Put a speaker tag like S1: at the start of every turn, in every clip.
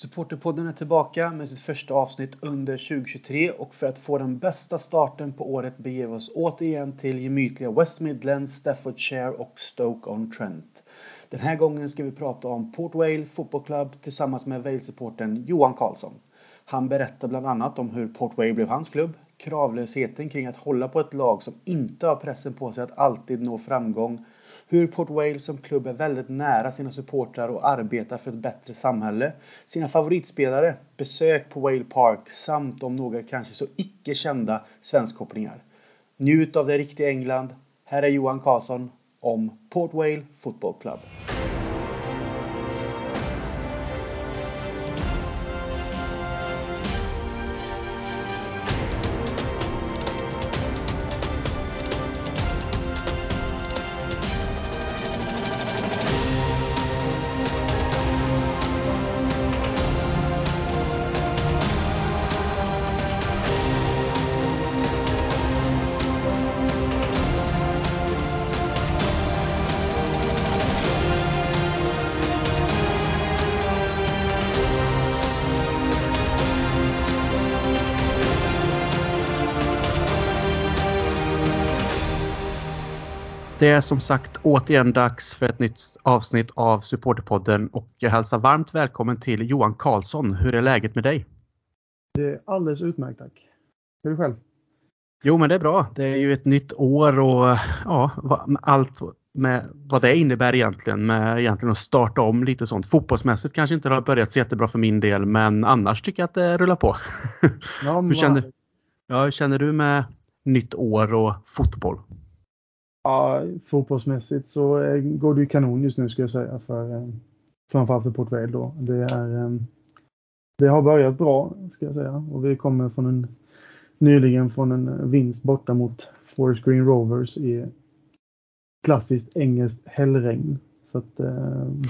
S1: Supporterpodden är tillbaka med sitt första avsnitt under 2023 och för att få den bästa starten på året beger vi oss återigen till gemytliga West Midlands, Staffordshire och Stoke-on-Trent. Den här gången ska vi prata om Port Vale Football Club tillsammans med Vale-supporten Johan Karlsson. Han berättar bland annat om hur Port Vale blev hans klubb, kravlösheten kring att hålla på ett lag som inte har pressen på sig att alltid nå framgång hur Port Wales som klubb är väldigt nära sina supportrar och arbetar för ett bättre samhälle, sina favoritspelare, besök på Wale Park samt om några kanske så icke kända svenskkopplingar. Njut av det riktiga England. Här är Johan Karlsson om Port Wale Football Club. Det är som sagt återigen dags för ett nytt avsnitt av Supporterpodden och jag hälsar varmt välkommen till Johan Karlsson. Hur är läget med dig?
S2: Det är alldeles utmärkt tack. Hur är det själv?
S1: Jo men det är bra. Det är ju ett nytt år och ja, allt med vad det innebär egentligen med egentligen att starta om lite sånt. Fotbollsmässigt kanske inte har börjat så jättebra för min del men annars tycker jag att det rullar på. Ja, hur, känner, ja, hur känner du med nytt år och fotboll?
S2: Ja, fotbollsmässigt så eh, går det ju kanon just nu ska jag säga. För, eh, framförallt för Port Vale då. Det, är, eh, det har börjat bra ska jag säga. Och vi kommer från en, nyligen från en vinst borta mot Forest Green Rovers i klassiskt engelskt hällregn. Så att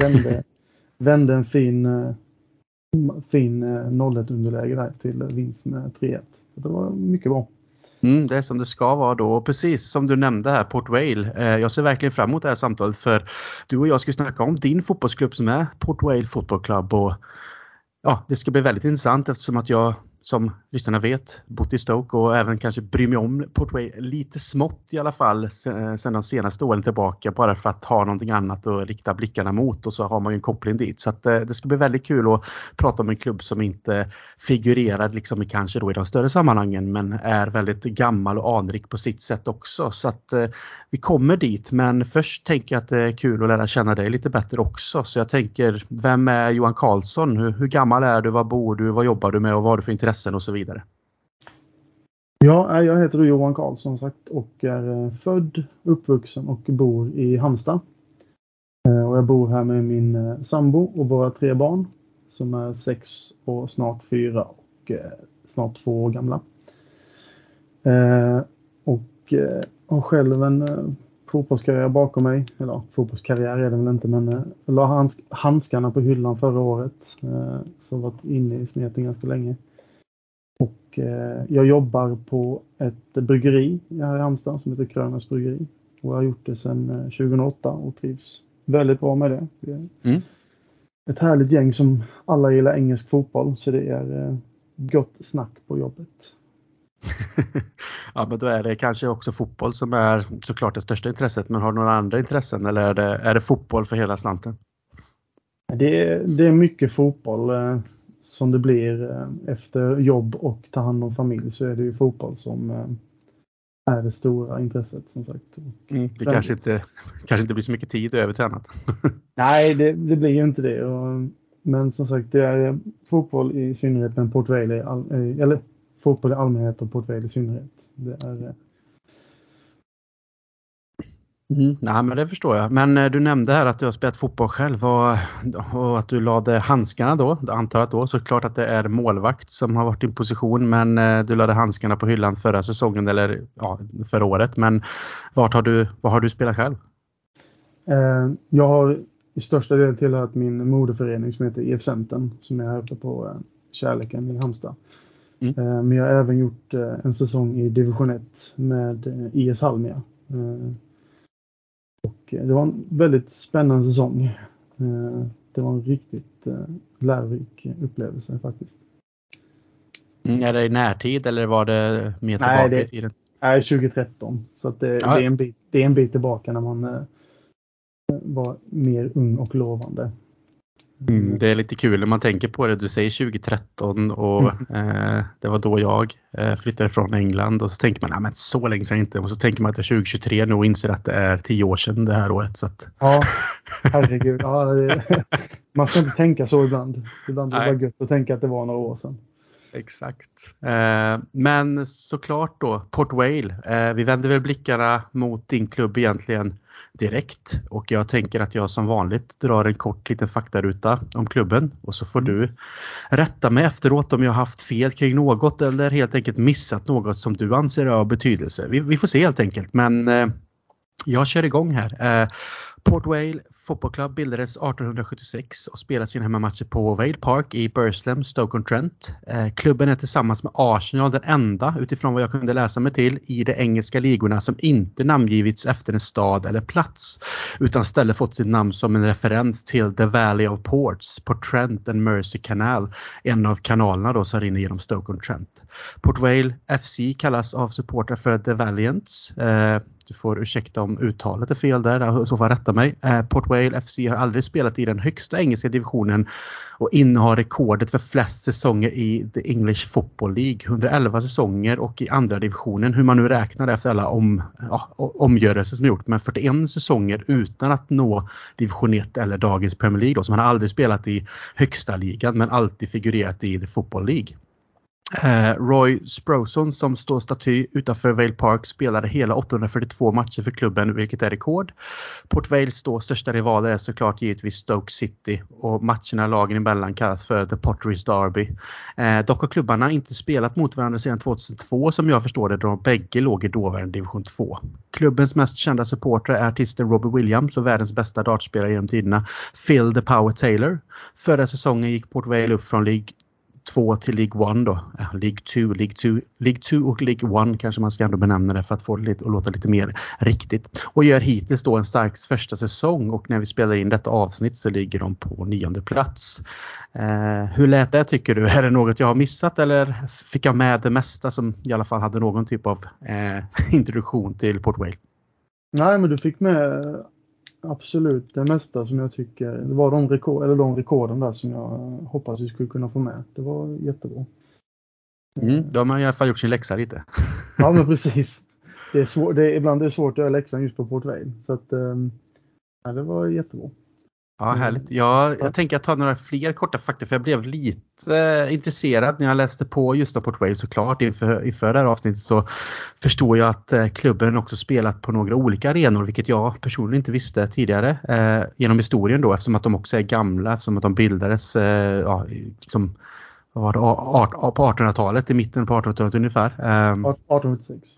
S2: vände, vände en fin, fin 0-1 underläge där till vinst med 3-1. Det var mycket bra.
S1: Mm, det är som det ska vara då. Och precis som du nämnde här, Port Vale. Eh, jag ser verkligen fram emot det här samtalet för du och jag ska snacka om din fotbollsklubb som är Port Vale Football Club. Och, ja, det ska bli väldigt intressant eftersom att jag som lyssnarna vet, bott i Stoke och även kanske bryr mig om Portway lite smått i alla fall eh, sen de senaste åren tillbaka bara för att ha någonting annat att rikta blickarna mot och så har man ju en koppling dit. Så att eh, det ska bli väldigt kul att prata om en klubb som inte figurerar liksom kanske då i de större sammanhangen men är väldigt gammal och anrik på sitt sätt också. Så att eh, vi kommer dit men först tänker jag att det är kul att lära känna dig lite bättre också. Så jag tänker, vem är Johan Karlsson? Hur, hur gammal är du? Var bor du? Vad jobbar du med och vad har du för intresse? Intressen och så vidare?
S2: Ja, eh, jag heter Johan Karlsson sagt och är eh, född, uppvuxen och bor i Halmstad. Eh, och jag bor här med min sambo och våra tre barn som är sex och snart fyra och snart två år gamla. Och har själv en fotbollskarriär bakom mig. Eller fotbollskarriär är det väl inte men jag la handskarna på hyllan förra året. Så varit inne i smeten ganska länge. Eh, jag jobbar på ett bryggeri här i Halmstad som heter Kröners bryggeri. Och jag har gjort det sedan 2008 eh, och trivs väldigt bra med det. mm. Ett härligt gäng som alla gillar engelsk fotboll så det är eh, gott snack på jobbet.
S1: ja men då är det kanske också fotboll som är såklart det största intresset men har du några andra intressen eller är det, är det fotboll för hela slanten?
S2: Det är, det är mycket fotboll som det blir eh, efter jobb och ta hand om familj så är det ju fotboll som eh, är det stora intresset som sagt.
S1: Mm, det kanske inte, kanske inte blir så mycket tid över till annat.
S2: Nej, det, det, blir ju inte det. Och, men som sagt, det är fotboll i synnerhet, men Port Vale all, eh, eller fotboll i allmänhet och Port Vale i synnerhet. Det är
S1: Mm, nej, men det förstår jag. Men eh, du nämnde här att du har spelat fotboll själv och, och att du lade handskarna då. Jag antar att då såklart att det är målvakt som har varit din position men eh, du lade handskarna på hyllan förra säsongen eller ja, förra året. Men vart har du, vad har du spelat själv?
S2: Eh, jag har i största del tillhört min moderförening som heter IF Centern som är här uppe på Kärleken i Halmstad. Mm. Men jag har även gjort en säsong i division 1 med IS Halmia. Och eh, det var en väldigt spännande säsong. Eh, det var en riktigt eh, lärorik upplevelse faktiskt.
S1: Mm, är det i närtid eller var det mer tillbaka
S2: Nej, det,
S1: i tiden?
S2: Nej, 2013. Så det,
S1: Ja.
S2: det, är en bit, det är en bit tillbaka när man var mer ung och lovande.
S1: Mm, det är lite kul när man tänker på det. Du säger 2013 och eh, det var då jag eh, flyttade från England och så tänker man, nej men så länge sedan inte. Och så tänker man att det är 2023 nu och inser att det är tio år sedan det här året. Så att,
S2: Ja, herregud. Ja, det, man ska inte tänka så ibland. Ibland är det bara gött att tänka att det var några år sedan.
S1: Exakt. Eh, men såklart då, Port Vale. Eh, vi vänder väl blickarna mot din klubb egentligen direkt och jag tänker att jag som vanligt drar en kort liten faktaruta om klubben och så får du rätta mig efteråt om jag haft fel kring något eller helt enkelt missat något som du anser är av betydelse. Vi, vi får se helt enkelt men eh, jag kör igång här. Port Vale Football Club bildades 1876 och spelar sina hemmamatcher på Vale Park i Burslem, Stoke-on-Trent. Eh, klubben är tillsammans med Arsenal den enda, utifrån vad jag kunde läsa mig till, i de engelska ligorna som inte namngivits efter en stad eller plats utan istället fått sitt namn som en referens till The Valley of Ports på Trent and Mersey Canal, en av kanalerna då som rinner genom Stoke-on-Trent. Port Vale FC kallas av supportrar för The Valiants. Eh, du får ursäkta om uttalet är fel där, i så fall rätta mig. Eh, Port Vale FC har aldrig spelat i den högsta engelska divisionen och innehar rekordet för flest säsonger i The English Football League. 111 säsonger och i andra divisionen, hur man nu räknar efter alla om, ja, omgörelser som gjort, men 41 säsonger utan att nå division 1 eller dagens Premier League. Då, så man har aldrig spelat i högsta ligan men alltid figurerat i The Football League. Eh, Roy Sproson som står staty utanför Vale Park spelade hela 842 matcher för klubben vilket är rekord. Port Vales då största rivaler är såklart givetvis Stoke City och matcherna lagen emellan kallas för The Potteries Derby. Eh, dock har klubbarna inte spelat mot varandra sedan 2002 som jag förstår det då de bägge låg i dåvarande division 2. Klubbens mest kända supporter är artisten Robbie Williams och världens bästa dartspelare genom tiderna Phil the Power Taylor. Förra säsongen gick Port Vale upp från League 2 till League 1 då. League 2, League 2, League 2 och League 1 kanske man ska ändå benämna det för att få det lite, att låta lite mer riktigt. Och gör hittills då en stark första säsong och när vi spelar in detta avsnitt så ligger de på nionde plats. Eh, hur lät det tycker du? Är det något jag har missat eller fick jag med det mesta som i alla fall hade någon typ av eh, introduktion till Port Whale?
S2: Nej, men du fick med absolut det mesta som jag tycker. Det var de, rekord, eller de rekorden där som jag hoppas vi skulle kunna få med. Det var jättebra.
S1: Mm, då har man i alla fall gjort sin läxa lite.
S2: Ja, men precis. Det är svår, det är, ibland är det svårt att göra läxan just på Port Vale. Så att, ehm, ja, det var jättebra.
S1: Ja, härligt. Jag, jag tänker att ta några fler korta fakta för jag blev lite eh, intresserad när jag läste på just om Port Vale såklart. Inför, inför det här avsnittet så förstår jag att eh, klubben också spelat på några olika arenor vilket jag personligen inte visste tidigare eh, genom historien då eftersom att de också är gamla eftersom att de bildades eh, ja, liksom, vad var det, på 1800-talet, i mitten på 1800-talet ungefär. Ehm,
S2: 1876.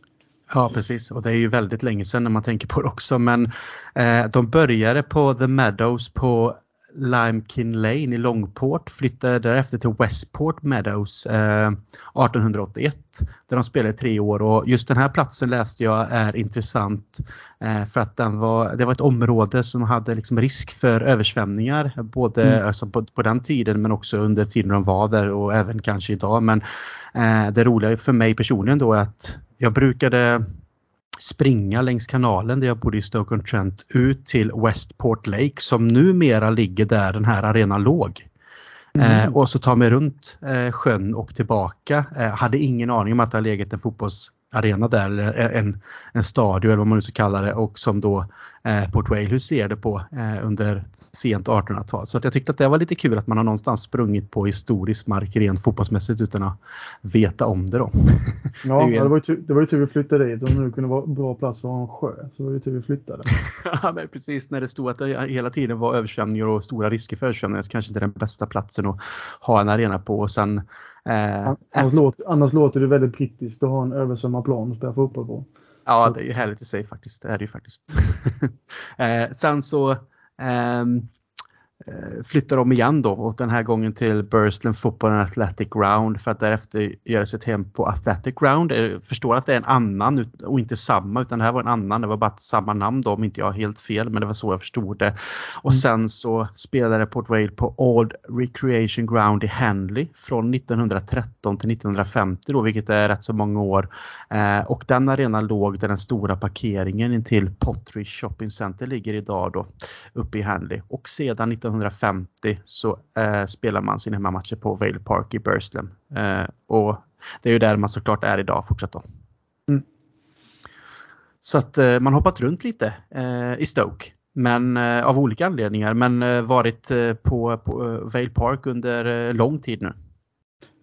S1: Ja precis. Och det är ju väldigt länge sedan när man tänker på det också men eh, de började på The Meadows på Limekin Lane i Longport flyttade därefter till Westport Meadows eh, 1881 där de spelade i tre år. Och just den här platsen läste jag är intressant eh, för att den var, det var ett område som hade liksom risk för översvämningar både
S2: Mm.
S1: alltså på, på den tiden men också under tiden de var där och även kanske idag. Men eh, det roliga för mig personligen då är att jag brukade springa längs kanalen där jag bodde i Stoke-on-Trent ut till Westport Lake som numera ligger där den här arenan låg.
S2: Mm.
S1: Eh, och så ta mig runt eh, sjön och tillbaka. Eh, hade ingen aning om att det har legat en fotbollsarena där eller en, en stadion eller vad man nu ska kalla det och som då eh, Port Vale huserade på eh, under sent 1800-tal. Så att jag tyckte att det var lite kul att man har någonstans sprungit på historisk mark rent fotbollsmässigt utan att veta om det då.
S2: Ja,
S1: det en-
S2: var ju tur, det var ju tur vi flyttade dit. Om det nu kunde vara bra plats för en sjö så var det ju tur vi flyttade.
S1: Ja, men precis när det stod att det hela tiden var översvämningar och stora risker för översvämningar så kanske inte den bästa platsen att ha en arena på. Och sen, eh,
S2: Annars,
S1: efter-
S2: låter, annars låter det väldigt brittiskt att ha en översvämmad plan att spela fotboll på.
S1: Ja, det är ju härligt i sig faktiskt. Det är det ju faktiskt. eh, sen så Eh, flyttar om igen då och den här gången till Burstland Football and Athletic Ground för att därefter göra sitt hem på Athletic Ground. Jag förstår att det är en annan och inte samma utan det här var en annan. Det var bara samma namn då om inte jag har helt fel men det var så jag förstod det. Och mm. sen så spelade Port Vale på Old Recreation Ground i Henley från 1913 till 1950 då vilket är rätt så många år. Eh, och den arenan låg där den stora parkeringen intill Pottery Shopping Center ligger idag då uppe i Henley. Och sedan 1950 så eh, spelar man sina hemmamatcher på Vale Park i Burslem. Eh, och det är ju där man såklart är idag fortsatt då. Mm. Så att eh, man hoppat runt lite eh, i Stoke. Men eh, av olika anledningar. Men eh, varit på, på Vale Park under lång tid nu.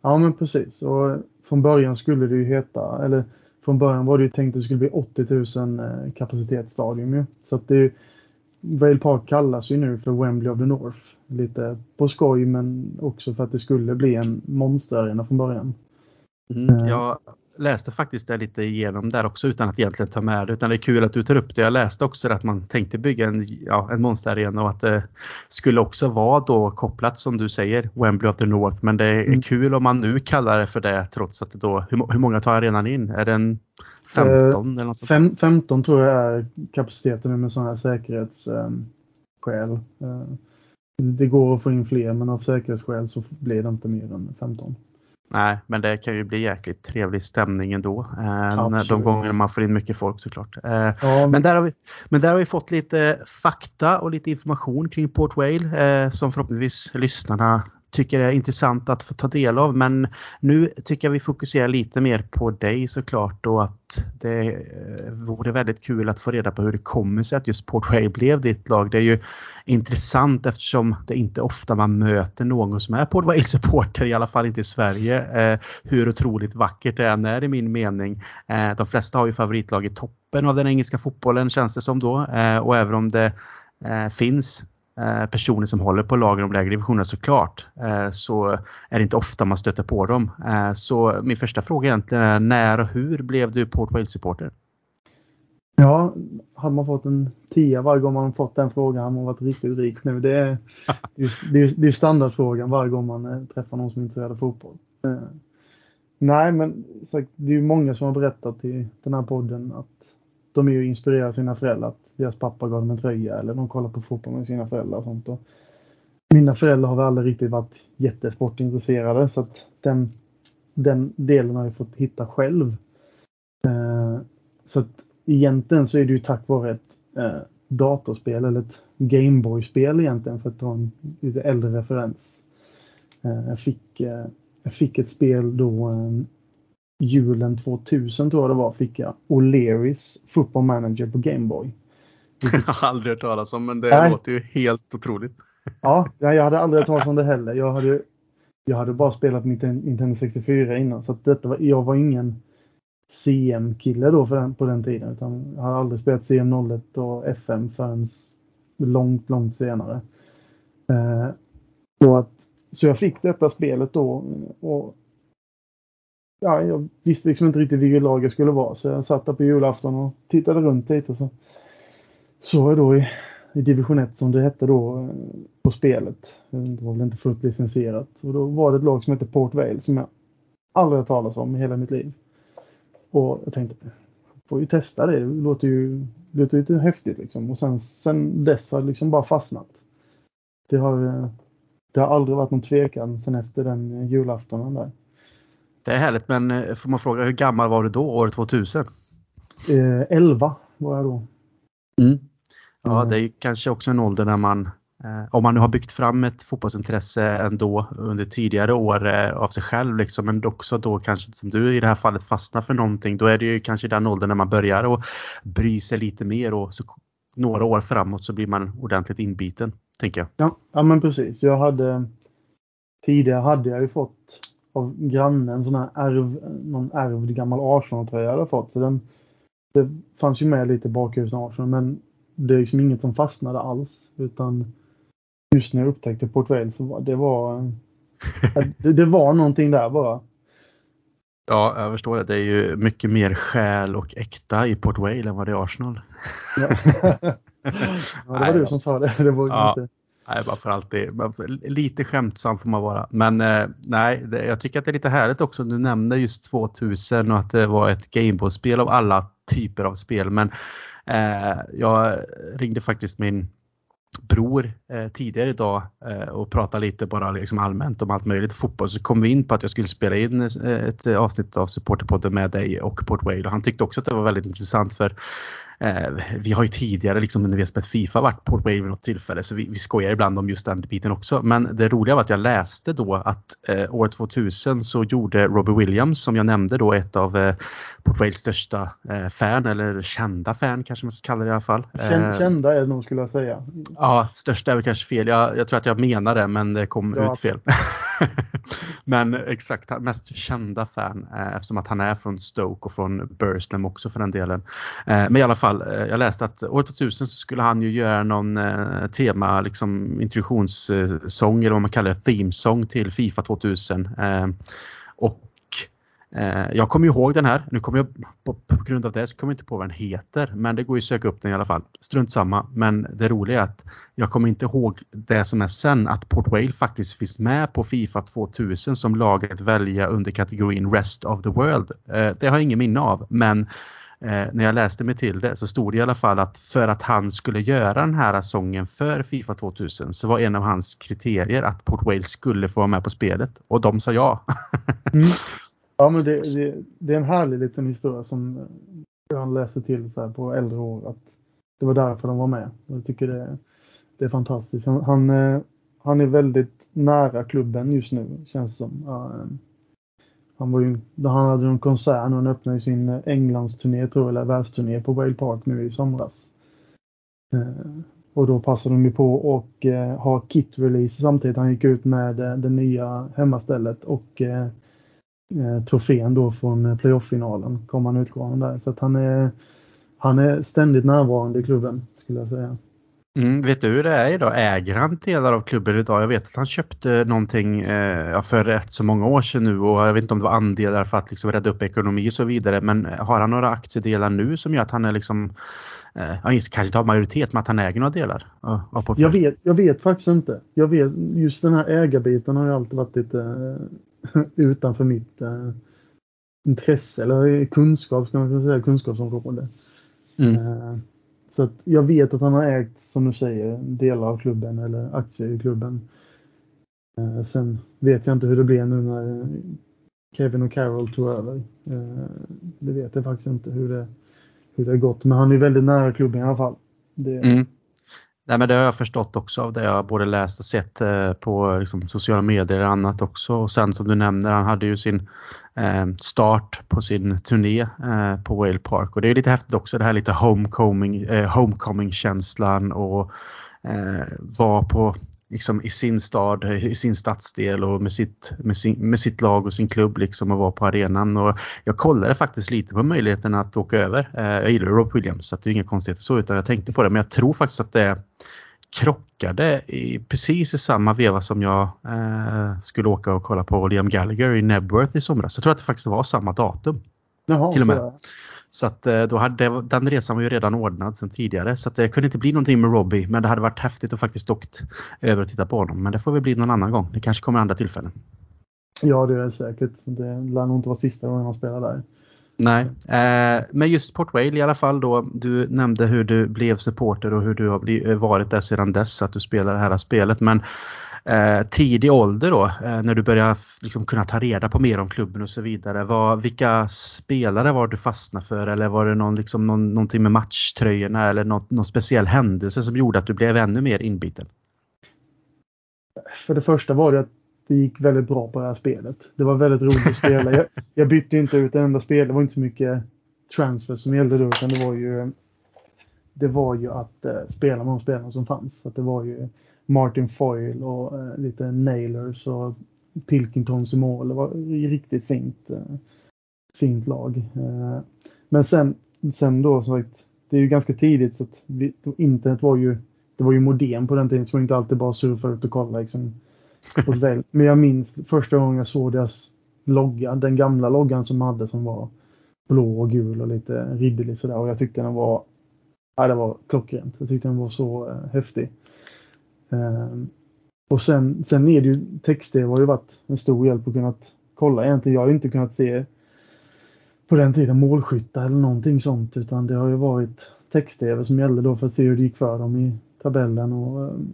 S2: Ja men precis. Och från början skulle det ju heta, eller från början var det ju tänkt att det skulle bli 80 000 kapacitetsstadium ju. Så att det Vale Park kallas ju nu för Wembley of the North. Lite på skoj men också för att det skulle bli en monsterarena från början.
S1: Mm, eh. jag läste faktiskt det lite igenom där också utan att egentligen ta med det. Utan det är kul att du tar upp det. Jag läste också att man tänkte bygga en, ja, en monsterarena och att det skulle också vara då kopplat som du säger Wembley of the North. Men det är mm. kul om man nu kallar det för det trots att det då, hur, hur många tar arenan in? Är det en 15 eh, eller något sånt?
S2: Fem, 15 tror jag är kapaciteten med sådana här säkerhetsskäl. Eh, det går att få in fler men av säkerhetsskäl så blir det inte mer än 15.
S1: Nej, men det kan ju bli jäkligt trevlig stämning ändå. Eh, de gånger man får in mycket folk såklart. Eh, ja, men... där har vi, men där har vi fått lite fakta och lite information kring Port Vale eh, som förhoppningsvis lyssnarna tycker är intressant att få ta del av. Men nu tycker jag vi fokuserar lite mer på dig såklart och att det eh, vore väldigt kul att få reda på hur det kommer sig att just Portway blev ditt lag. Det är ju intressant eftersom det inte ofta man möter någon som är Port Vale-supporter, i alla fall inte i Sverige. Eh, hur otroligt vackert det än är i min mening. Eh, de flesta har ju favoritlag i toppen av den engelska fotbollen känns det som då och även om det finns Eh, personer som håller på lagen de lägre divisionerna såklart eh, så är det inte ofta man stöter på dem. Eh, så min första fråga egentligen är när och hur blev du Port Wales-supporter?
S2: Ja, hade man fått en tia varje gång man fått den frågan hade man varit riktigt rik nu. Det är, det är, det är standardfrågan varje gång man träffar någon som är intresserad av fotboll. Nej, men det är många som har berättat i den här podden att de är ju inspirerade av sina föräldrar. Att deras pappa gav dem en tröja eller de kollar på fotboll med sina föräldrar och sånt. Och mina föräldrar har väl aldrig riktigt varit jättesportintresserade så att den, den delen har jag fått hitta själv. Eh, så att egentligen så är det ju tack vare ett eh, datorspel eller ett Gameboy-spel egentligen för att ta en lite äldre referens. Eh, jag, fick, eh, jag fick ett spel då eh, julen 2000 tror jag det var fick jag O'Learys Football Manager på Gameboy.
S1: Jag har aldrig hört talas om men det Nej. låter ju helt otroligt.
S2: Ja, jag hade aldrig hört talas om det heller. Jag hade, jag hade bara spelat Nintendo 64 innan så detta var, jag var ingen CM-kille då för den, på den tiden. Utan jag hade aldrig spelat CM01 och FM förrän långt, långt senare. Eh, så, att, så jag fick detta spelet då och ja, jag visste liksom inte riktigt vilket lag jag skulle vara. Så jag satt där på julafton och tittade runt lite. Och så såg jag då i, i division 1 som det hette då eh, på spelet. Det var väl inte fullt licensierat. Och då var det ett lag som hette Port Vale som jag aldrig hört talas om i hela mitt liv. Och jag tänkte, får ju testa det. Det låter ju, det låter lite häftigt liksom. Och sen, sen dess har det liksom bara fastnat. Det har, eh, det har aldrig varit någon tvekan sen efter den julaftonen där.
S1: Det är härligt men eh, får man fråga hur gammal var du då, år 2000?
S2: Eh, 11 var jag då.
S1: Mm. Ja, mm. det är kanske också en ålder när man, eh, om man nu har byggt fram ett fotbollsintresse ändå under tidigare år eh, av sig själv liksom, men också då kanske som du i det här fallet fastnar för någonting, då är det ju kanske den åldern när man börjar att bry sig lite mer och så några år framåt så blir man ordentligt inbiten, tänker jag.
S2: Ja, ja men precis. Jag hade Tidigare hade jag ju fått av grannen, sån här ärv, någon ärvd gammal Arsenal-tröja jag hade fått. Så den, det fanns ju med lite bakhusen Arsenal men det är liksom inget som fastnade alls. Utan just när jag upptäckte Port Vale så det var det, det var någonting där bara.
S1: Ja, jag förstår det. Det är ju mycket mer själ och äkta i Port Vale än vad det är i Arsenal.
S2: Ja, ja det var Nej, du som sa det. Det var ja. inte
S1: Nej, man får alltid. Lite skämtsam får man vara. Men eh, nej, det, jag tycker att det är lite härligt också. Du nämnde just 2000 och att det var ett Gameboy-spel av alla typer av spel. Men eh, jag ringde faktiskt min bror eh, tidigare idag eh, och pratade lite bara liksom allmänt om allt möjligt fotboll så kom vi in på att jag skulle spela in eh, ett avsnitt av Supporterpodden med dig och Port Wale, och han tyckte också att det var väldigt intressant för vi har ju tidigare liksom när vi har spelat Fifa varit på Wave vid något tillfälle så vi, vi skojar ibland om just den biten också. Men det roliga var att jag läste då att eh, år 2000 så gjorde Robbie Williams som jag nämnde då ett av eh, Port Wales största eh, fan eller kända fan kanske man ska kalla det i alla fall.
S2: Eh, kända är det nog skulle jag säga.
S1: Ja, största är väl kanske fel. Jag, jag tror att jag menar det men det kom ja. ut fel. Men exakt, mest kända fan eh, eftersom att han är från Stoke och från Burslem också för den delen. Eh, men i alla fall, fall, eh, jag läste att år 2000 så skulle han ju göra någon eh, tema, liksom introduktionssång eller vad man kallar det, themesång till Fifa 2000. Eh, och Eh, jag kommer ihåg den här. Nu kommer jag på, på, grund av det så kommer jag inte på vad den heter. Men det går ju att söka upp den i alla fall. Strunt samma. Men det roliga är att jag kommer inte ihåg det som är sen att Port Vale faktiskt finns med på Fifa 2000 som laget välja under kategorin Rest of the World. Eh, det har jag ingen minne av. Men Eh, när jag läste mig till det så stod det i alla fall att för att han skulle göra den här sången för Fifa 2000 så var en av hans kriterier att Port Wales skulle få vara med på spelet. Och de sa ja.
S2: Mm. Ja, men det, det, det, är en härlig liten historia som eh, jag läser till så på äldre år. Att det var därför de var med. Jag tycker det, det är fantastiskt. Han, han, han är väldigt nära klubben just nu, känns det som. Han, var ju, han hade en konsert när han öppnade sin eh, Englandsturné, tror jag, eller världsturné på Whale Park nu i somras. Eh, och då passade de ju på och eh, ha kit-release samtidigt. Han gick ut med eh, det nya hemmastället och eh, eh, trofén då från eh, playoff-finalen kom han utgående där. Så att han är, han är ständigt närvarande i klubben skulle jag säga.
S1: Mm, vet du hur det är idag? Äger han delar av klubben idag? Jag vet att han köpte någonting eh, för rätt så många år sedan nu och jag vet inte om det var andelar för att liksom rädda upp ekonomi och så vidare. Men har han några aktiedelar nu som gör att han är liksom eh, kanske inte har majoritet men att han äger några delar?
S2: Av jag, vet, jag vet faktiskt inte. Jag vet, just den här ägarbiten har ju alltid varit lite utanför mitt eh, intresse eller kunskap, ska man kunna säga, kunskapsområde. Mm. Så att jag vet att han har ägt, som du säger, delar av klubben eller aktier i klubben. Eh, sen vet jag inte hur det blev nu när eh, Kevin och Carol tog över. Eh, det vet jag faktiskt inte hur det, hur det har gått, men han är väldigt nära klubben i alla fall. Det, mm.
S1: Nej, men det har jag förstått också av det jag både läst och sett eh, på liksom, sociala medier och annat också. Och sen som du nämner, han hade ju sin eh, start på sin turné eh, på Whale Park och det är lite häftigt också det här lite homecoming, eh, homecoming-känslan och eh, vara på liksom i sin stad, i sin stadsdel och med sitt, med, sin, med sitt lag och sin klubb liksom och vara på arenan. Och jag kollade faktiskt lite på möjligheten att åka över. Eh, jag gillar Rob Williams så det är inga konstigheter så utan jag tänkte på det men jag tror faktiskt att det krockade i, precis i samma veva som jag eh, skulle åka och kolla på Liam Gallagher i Nebworth i somras. Jag tror att det faktiskt var samma datum. Jaha, till och med. Så att eh, då hade den resan var ju redan ordnad sedan tidigare så att det kunde inte bli någonting med Robbie men det hade varit häftigt att faktiskt åkt över och titta på honom. Men det får väl bli någon annan gång. Det kanske kommer andra tillfällen.
S2: Ja det är det säkert. Det lär nog inte vara sista gången han spelar där.
S1: Nej, eh, men just Port Vale i alla fall då. Du nämnde hur du blev supporter och hur du har varit där sedan dess att du spelar det här spelet. Men eh, tidig ålder då, eh, när du började liksom kunna ta reda på mer om klubben och så vidare. Var, vilka spelare var du fastnade för eller var det någon, liksom, någon, någonting med matchtröjorna eller något, någon speciell händelse som gjorde att du blev ännu mer inbiten?
S2: För det första var det att det gick väldigt bra på det här spelet. Det var väldigt roligt att spela. Jag, jag bytte inte ut en enda spel. Det var inte så mycket transfer som gällde då utan det var ju det var ju att eh, spela med de spelarna som fanns. Så det var ju Martin Foyle och eh, lite Nailers och Pilkingtons i mål. Det var riktigt fint, eh, fint lag. Eh, men sen, sen då som sagt, det är ju ganska tidigt så att vi, internet var ju, det var ju modern på den tiden. Så det var inte alltid bara surfa ut och kolla liksom. Men jag minns första gången jag såg deras logga, den gamla loggan som de hade som var blå och gul och lite ridderlig sådär. Och jag tyckte den var, ja, det var klockrent. Jag tyckte den var så äh, häftig. Ehm, och sen, sen är det ju, text-tv har ju varit en stor hjälp att kunna kolla egentligen. Jag har inte kunnat se på den tiden målskyttar eller någonting sånt utan det har ju varit text-tv som gällde då för att se hur det gick för dem i tabellen och ehm,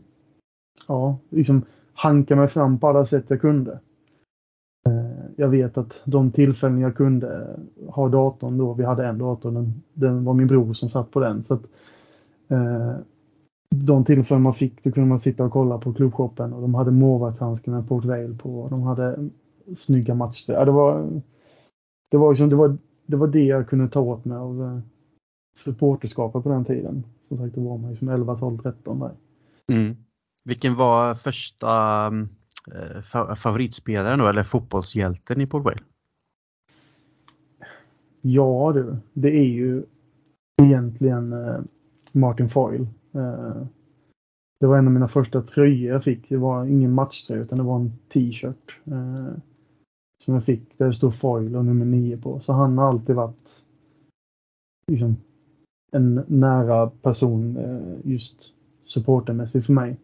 S2: ja, liksom hanka mig fram på alla sätt jag kunde. Ehm, jag vet att de tillfällen jag kunde eh, ha datorn då, vi hade en dator, den, den var min bror som satt på den. Så att, eh, de tillfällen man fick, då kunde man sitta och kolla på klubbshoppen och de hade målvaktshandskar med Port Vale på. De hade snygga matcher. Ja, det, var, det, var liksom, det, var, det var det jag kunde ta åt mig av eh, supporterskapet på den tiden. Som sagt, då var man ju som 11, 12, 13 där.
S1: Mm. Vilken var första eh, favoritspelaren då, eller fotbollshjälten i Port Vale?
S2: Ja du, det är ju egentligen eh, Martin Foyle. Eh, det var en av mina första tröjor jag fick. Det var ingen matchtröja utan det var en t-shirt. Eh, som jag fick där det stod foil och nummer 9 på. Så han har alltid varit liksom, en nära person eh, just supportermässigt för mig.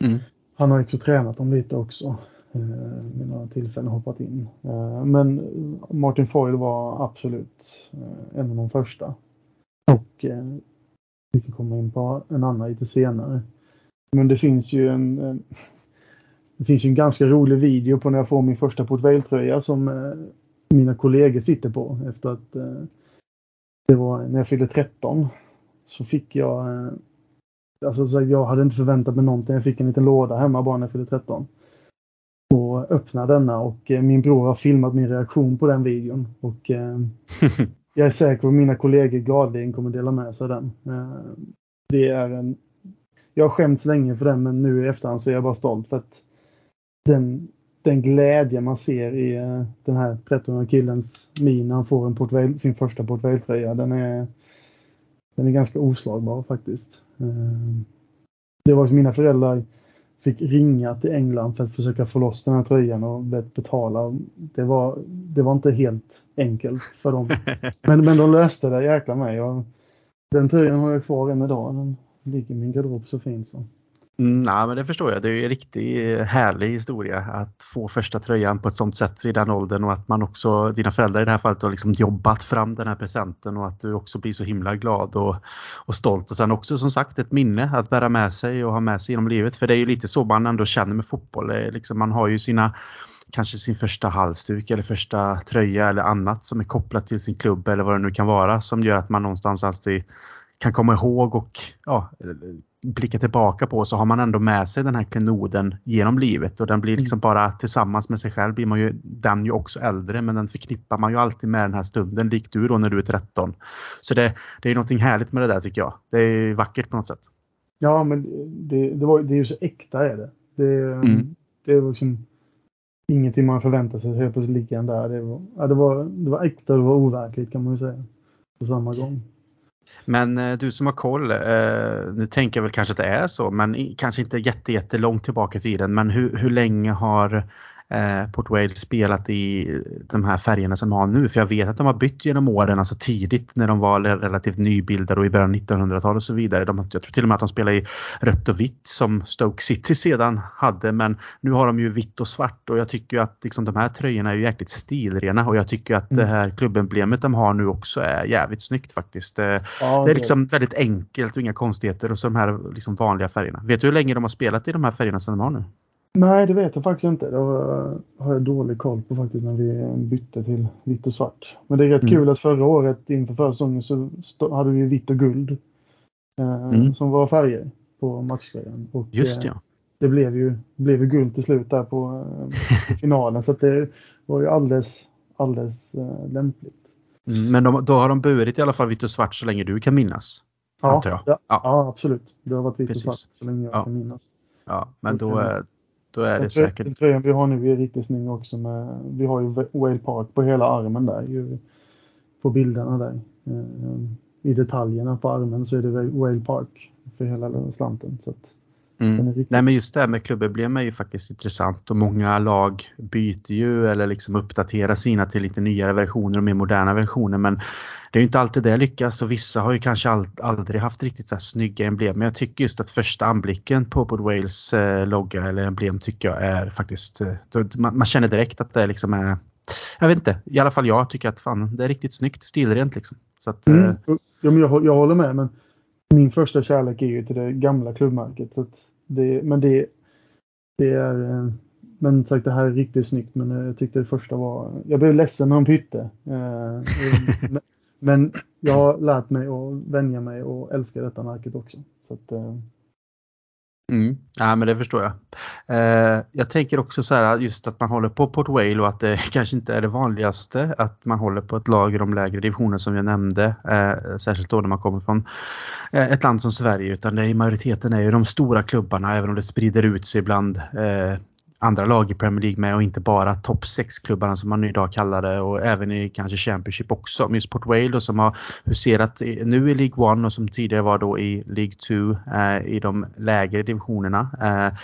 S2: Mm. Han har också tränat dem lite också. Vid några tillfällen hoppat in. Men Martin Foyle var absolut en av de första. Och vi kan komma in på en annan lite senare. Men det finns ju en, det finns ju en ganska rolig video på när jag får min första portvailtröja som eh, mina kollegor sitter på efter att eh, det var när jag fyllde 13. Så fick jag, eh, alltså jag hade inte förväntat mig någonting. Jag fick en liten låda hemma bara när jag fyllde 13. Och öppnade denna och eh, min bror har filmat min reaktion på den videon. Och eh, jag är säker på att mina kollegor gladeligen kommer dela med sig av den. Eh, det är en... Jag har skämts länge för den men nu i efterhand så är jag bara stolt för att den, den glädje man ser i eh, den här 13 killens min när han får en portvail, sin första portvailtröja, den är, den är ganska oslagbar faktiskt. Eh, det var mina föräldrar fick ringa till England för att försöka få loss den här tröjan och betala. Det var, det var inte helt enkelt för dem. Men, men de löste det, jäkla mig. Och den tröjan har jag kvar än idag. Den ligger i min garderob så fint så.
S1: Nej, men det förstår jag. Det är en riktigt härlig historia att få första tröjan på ett sånt sätt vid den åldern och att man också, dina föräldrar i det här fallet, har liksom jobbat fram den här presenten och att du också blir så himla glad och, och stolt. Och sen också som sagt ett minne att bära med sig och ha med sig genom livet. För det är ju lite så man ändå känner med fotboll. Liksom, man har ju sina kanske sin första halsduk eller första tröja eller annat som är kopplat till sin klubb eller vad det nu kan vara som gör att man någonstans alltid kan komma ihåg och ja, blicka tillbaka på så har man ändå med sig den här klenoden genom livet och den blir liksom mm. bara tillsammans med sig själv blir man ju den ju också äldre men den förknippar man ju alltid med den här stunden likt du då när du är 13. Så det, det är någonting härligt med det där tycker jag. Det är vackert på något sätt.
S2: Ja men det, det, var, det är ju så äkta är det. Det, mm. det är liksom ingenting man förväntar sig helt plötsligt ligga där. Det var, ja, det, var, det var äkta och det var overkligt kan man ju säga. På samma gång.
S1: Men eh, du som har koll, eh, nu tänker jag väl kanske att det är så, men kanske inte jätte, jättelångt tillbaka i tiden. Men hur, hur länge har eh, Port Vale spelat i de här färgerna som de har nu. För jag vet att de har bytt genom åren, alltså tidigt när de var relativt nybildade och i början av 1900-talet och så vidare. De, jag tror till och med att de spelade i rött och vitt som Stoke City sedan hade. Men nu har de ju vitt och svart och jag tycker att liksom, de här tröjorna är ju jäkligt stilrena och jag tycker att mm. det här klubbemblemet de har nu också är jävligt snyggt faktiskt. Ja, det är liksom väldigt enkelt och inga konstigheter och så de här liksom vanliga färgerna. Vet du hur länge de har spelat i de här färgerna som de har nu?
S2: Nej, det vet jag faktiskt inte. Det har jag dålig koll på faktiskt när vi bytte till vitt och svart. Men det är rätt mm. kul att förra året inför försäsongen så hade vi vitt och guld. Eh, mm. Som var färger på. Och,
S1: Just ja. Eh,
S2: det blev ju, blev ju guld till slut där på eh, finalen. så det var ju alldeles, alldeles eh, lämpligt.
S1: Mm, men de, då har de burit i alla fall vitt och svart så länge du kan minnas?
S2: Ja, ja. ja. ja absolut. Det har varit vitt och svart så länge jag ja. kan minnas.
S1: Ja, men då, då är det säkert.
S2: Den tröjan vi har nu är riktigt snygg också. Med, vi har ju Whale Park på hela armen där. Ju, på bilderna där. Eh, I detaljerna på armen så är det Whale Park för hela slanten. Så att,
S1: Mm. Nej men just det här med klubbemblem är ju faktiskt intressant och många lag byter ju eller liksom uppdaterar sina till lite nyare versioner och mer moderna versioner men det är ju inte alltid det lyckas och vissa har ju kanske aldrig haft riktigt så här snygga emblem men jag tycker just att första anblicken på Port Wales eh, logga eller emblem tycker jag är faktiskt eh, man, känner direkt att det liksom är jag vet inte, i alla fall jag tycker att fan det är riktigt snyggt, stilrent liksom. Så att, mm.
S2: Eh, ja, men jag, jag håller med men min första kärlek är ju till det gamla klubbmärket. Så det, men det, det är eh, men sagt det här är riktigt snyggt men eh, jag tyckte det första var, jag blev ledsen när de bytte. Eh, men jag har lärt mig att vänja mig och älska detta märket också. Så att,
S1: Mm. Ja men det förstår jag. Eh, jag tänker också så här just att man håller på Port Whale och att det kanske inte är det vanligaste att man håller på ett lag i de lägre divisionerna som jag nämnde. Eh, särskilt då när man kommer från eh, ett land som Sverige utan det är, majoriteten är ju de stora klubbarna även om det sprider ut sig ibland eh, andra lag i Premier League med och inte bara topp 6-klubbarna som man idag kallar det och även i kanske Championship också. Men just Port Vale då, som har huserat nu i League 1 och som tidigare var då i League 2 eh, i de lägre divisionerna. Eh,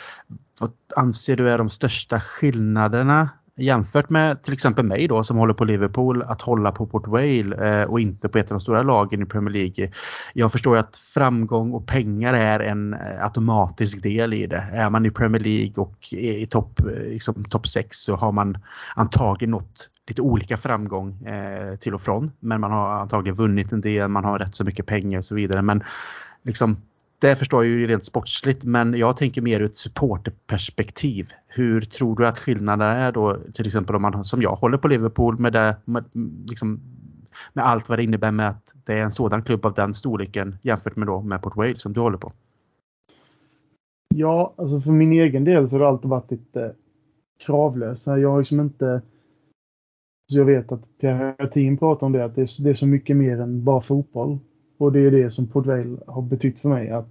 S1: vad anser du är de största skillnaderna jämfört med till exempel mig då som håller på Liverpool att hålla på Port Vale eh, och inte på ett av de stora lagen i Premier League. Jag förstår ju att framgång och pengar är en eh, automatisk del i det. Är man i Premier League och är i topp eh, liksom, top 6 så har man antagligen nått lite olika framgång eh, till och från. Men man har antagligen vunnit en del, man har rätt så mycket pengar och så vidare. Men liksom det förstår jag ju rent sportsligt men jag tänker mer ur ett supporterperspektiv. Hur tror du att skillnaderna är då till exempel om man som jag håller på Liverpool med, det, med, liksom, med allt vad det innebär med att det är en sådan klubb av den storleken jämfört med då med Port Wales som du håller på?
S2: Ja, alltså för min egen del så har det alltid varit lite eh, kravlöst. Jag har liksom inte så jag vet att Pierre Hertin pratar om det, att det är så mycket mer än bara fotboll. Och det är det som Port Vale har betytt för mig. att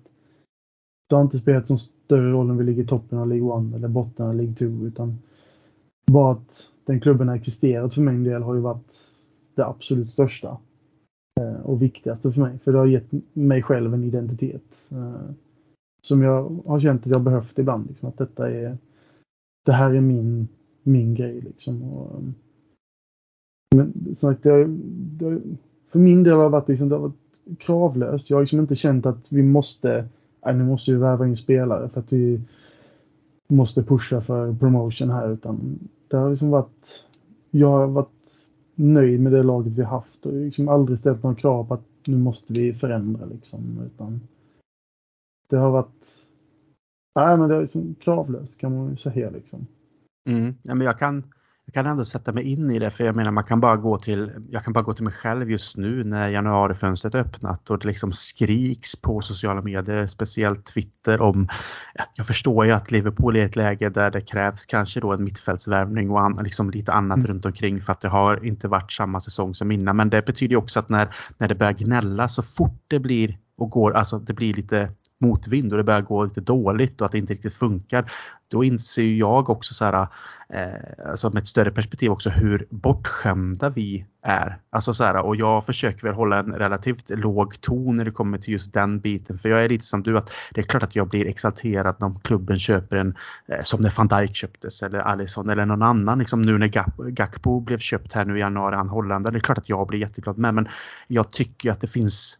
S2: Det har inte spelat någon större roll om vi ligger i toppen av League 1 eller botten av League 2. Utan bara att den klubben har existerat för min del har ju varit det absolut största. Eh, och viktigaste för mig. För det har gett mig själv en identitet. Eh, som jag har känt att jag behövt ibland. Liksom, att detta är det här är min, min grej. Liksom. Och, eh, men som sagt, det, det, för min del har det varit, liksom, det har varit kravlöst. Jag har liksom inte känt att vi måste, nej, nu måste vi värva in spelare för att vi måste pusha för promotion här utan det har liksom varit, jag har varit nöjd med det laget vi haft och liksom aldrig ställt några krav på att nu måste vi förändra liksom utan det har varit, nej men det är liksom kravlöst kan man ju säga liksom.
S1: Mm. Ja, men jag kan jag kan ändå sätta mig in i det för jag menar man kan bara gå till, jag kan bara gå till mig själv just nu när januarifönstret öppnat och det liksom skriks på sociala medier, speciellt Twitter om, jag förstår ju att Liverpool är ett läge där det krävs kanske då en mittfältsvärvning och an, liksom lite annat mm. runt omkring för att det har inte varit samma säsong som innan men det betyder också att när, när det börjar gnälla så fort det blir och går, alltså det blir lite motvind och det börjar gå lite dåligt och att det inte riktigt funkar. Då inser jag också så här, eh, alltså med ett större perspektiv också hur bortskämda vi är. Alltså så här, och jag försöker väl hålla en relativt låg ton när det kommer till just den biten. För jag är lite som du att det är klart att jag blir exalterad när klubben köper en, eh, som när van Dijk köptes eller Alisson eller någon annan. Liksom nu när Gakpo blev köpt här nu i januari, han holländare. Det är klart att jag blir jätteglad med men jag tycker att det finns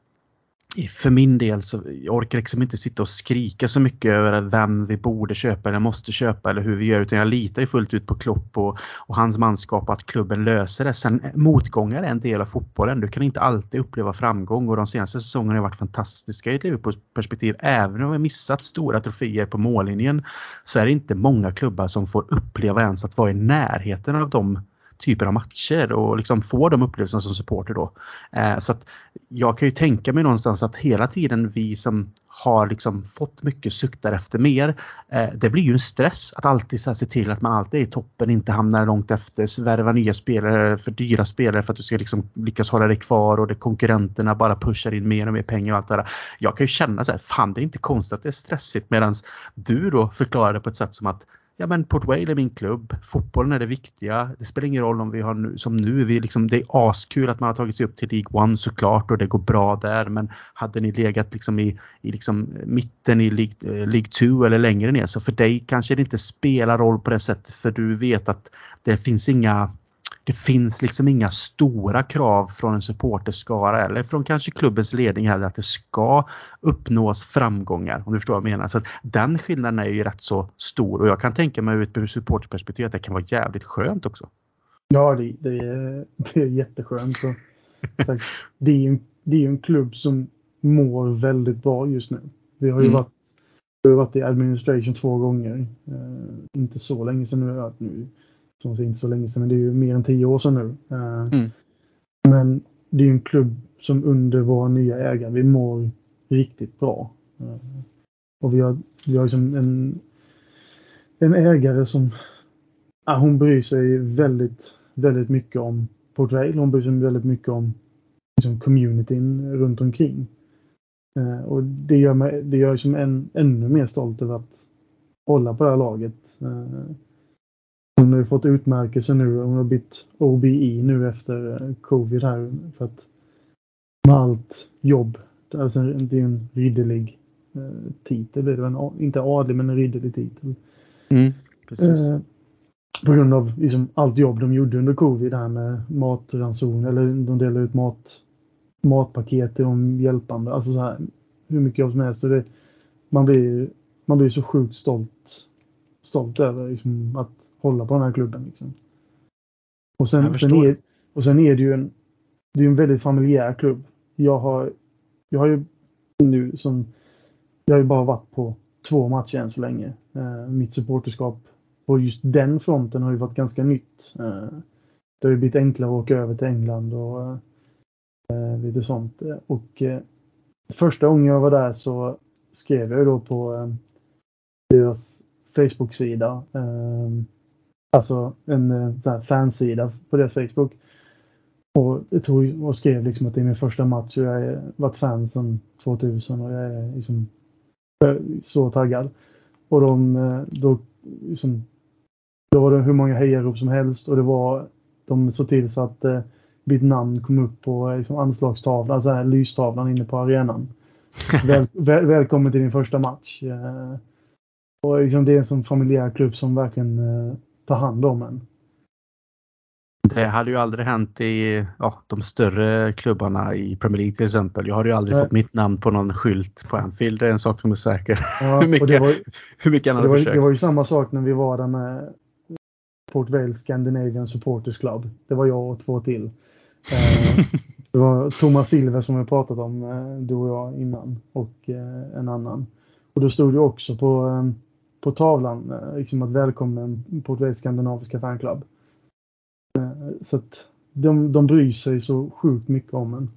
S1: för min del så jag orkar liksom inte sitta och skrika så mycket över vem vi borde köpa eller måste köpa eller hur vi gör utan jag litar ju fullt ut på Klopp och, och hans manskap och att klubben löser det. Sen motgångar är en del av fotbollen. Du kan inte alltid uppleva framgång och de senaste säsongerna har varit fantastiska i ett Liverpool-perspektiv. Även om vi missat stora troféer på mållinjen så är det inte många klubbar som får uppleva ens att vara i närheten av de typer av matcher och liksom få de upplevelserna som supporter då. Eh, så att jag kan ju tänka mig någonstans att hela tiden vi som har liksom fått mycket suktar efter mer. Eh, det blir ju en stress att alltid så se till att man alltid är i toppen, inte hamnar långt efter, värva nya spelare för dyra spelare för att du ska liksom lyckas hålla dig kvar och det konkurrenterna bara pushar in mer och mer pengar och allt det där. Jag kan ju känna så här, fan det är inte konstigt att det är stressigt medan du då förklarar det på ett sätt som att ja men Port Vale är min klubb. Fotbollen är det viktiga. Det spelar ingen roll om vi har nu, som nu, vi liksom, det är askul att man har tagit sig upp till League One såklart och det går bra där. Men hade ni legat liksom i, i liksom mitten i League, eh, League 2 eller längre ner så för dig kanske det inte spelar roll på det sättet för du vet att det finns inga det finns liksom inga stora krav från en supporterskara eller från kanske klubbens ledning heller att det ska uppnås framgångar om du förstår vad jag menar. Så den skillnaden är ju rätt så stor och jag kan tänka mig ur ett supporterperspektiv att det kan vara jävligt skönt också.
S2: Ja, det, det, är, det är jätteskönt. Så, det, är ju, det är en klubb som mår väldigt bra just nu. Vi har ju mm. varit, vi har varit i administration två gånger. Uh, inte så länge sedan nu. nu som inte så länge sedan, men det är ju mer än tio år sedan nu. Uh, mm. Men det är ju en klubb som under våra nya ägare, vi mår riktigt bra. Uh, och vi har, vi har liksom en, en ägare som ja, hon bryr sig väldigt, väldigt mycket om Portrail. Hon bryr sig väldigt mycket om liksom, communityn runt omkring. Uh, och det gör mig det gör som en, ännu mer stolt över att hålla på det här laget. Hon har ju fått utmärkelse nu. Hon har bytt OBI nu efter eh, covid här för att med allt jobb. Alltså det är en ridderlig eh, titel. Det en, inte adlig men en ridderlig titel.
S1: Mm, eh,
S2: på grund av liksom, allt jobb de gjorde under covid här med matranson eller de delade ut mat, matpaket till de hjälpande. Alltså så här, hur mycket jobb som helst. Det, man, blir, man blir så sjukt stolt stolt över liksom, att hålla på den här klubben. Liksom. Och, sen, sen är, och sen är det ju en, det är en väldigt familjär klubb. Jag har, jag har ju nu som, jag har ju bara varit på två matcher än så länge. Eh, mitt supporterskap på just den fronten har ju varit ganska nytt. Eh, det har ju blivit enklare att åka över till England och eh, lite sånt. Och eh, första gången jag var där så skrev jag då på eh, deras Facebook-sida. Eh, alltså en eh, så här fansida på deras Facebook. Och, jag tog, och skrev liksom att det är min första match och jag har varit fan sedan 2000 och jag är liksom så taggad. Och de, eh, då, liksom, då var det hur många hejarop som helst och det var de såg till så att eh, mitt namn kom upp på liksom, anslagstavlan, alltså här, lystavlan inne på arenan. Väl, väl, välkommen till din första match. Eh, och liksom det är en sån familjär klubb som verkligen eh, tar hand om en.
S1: Det hade ju aldrig hänt i ja, de större klubbarna i Premier League till exempel. Jag har ju aldrig Nej. fått mitt namn på någon skylt på Anfield. Det är en sak som är säker. Ja, hur, mycket, var, hur mycket han
S2: hade
S1: försökt.
S2: Det var ju samma sak när vi var där med Port Vale Scandinavian Supporters Club. Det var jag och två till. Eh, det var Thomas Silver som vi pratat om, eh, du och jag innan och en annan. Och då stod det också på på tavlan. Eh, liksom att välkommen Portugals skandinaviska fanclub. Eh, så att de, de bryr sig så sjukt mycket om en.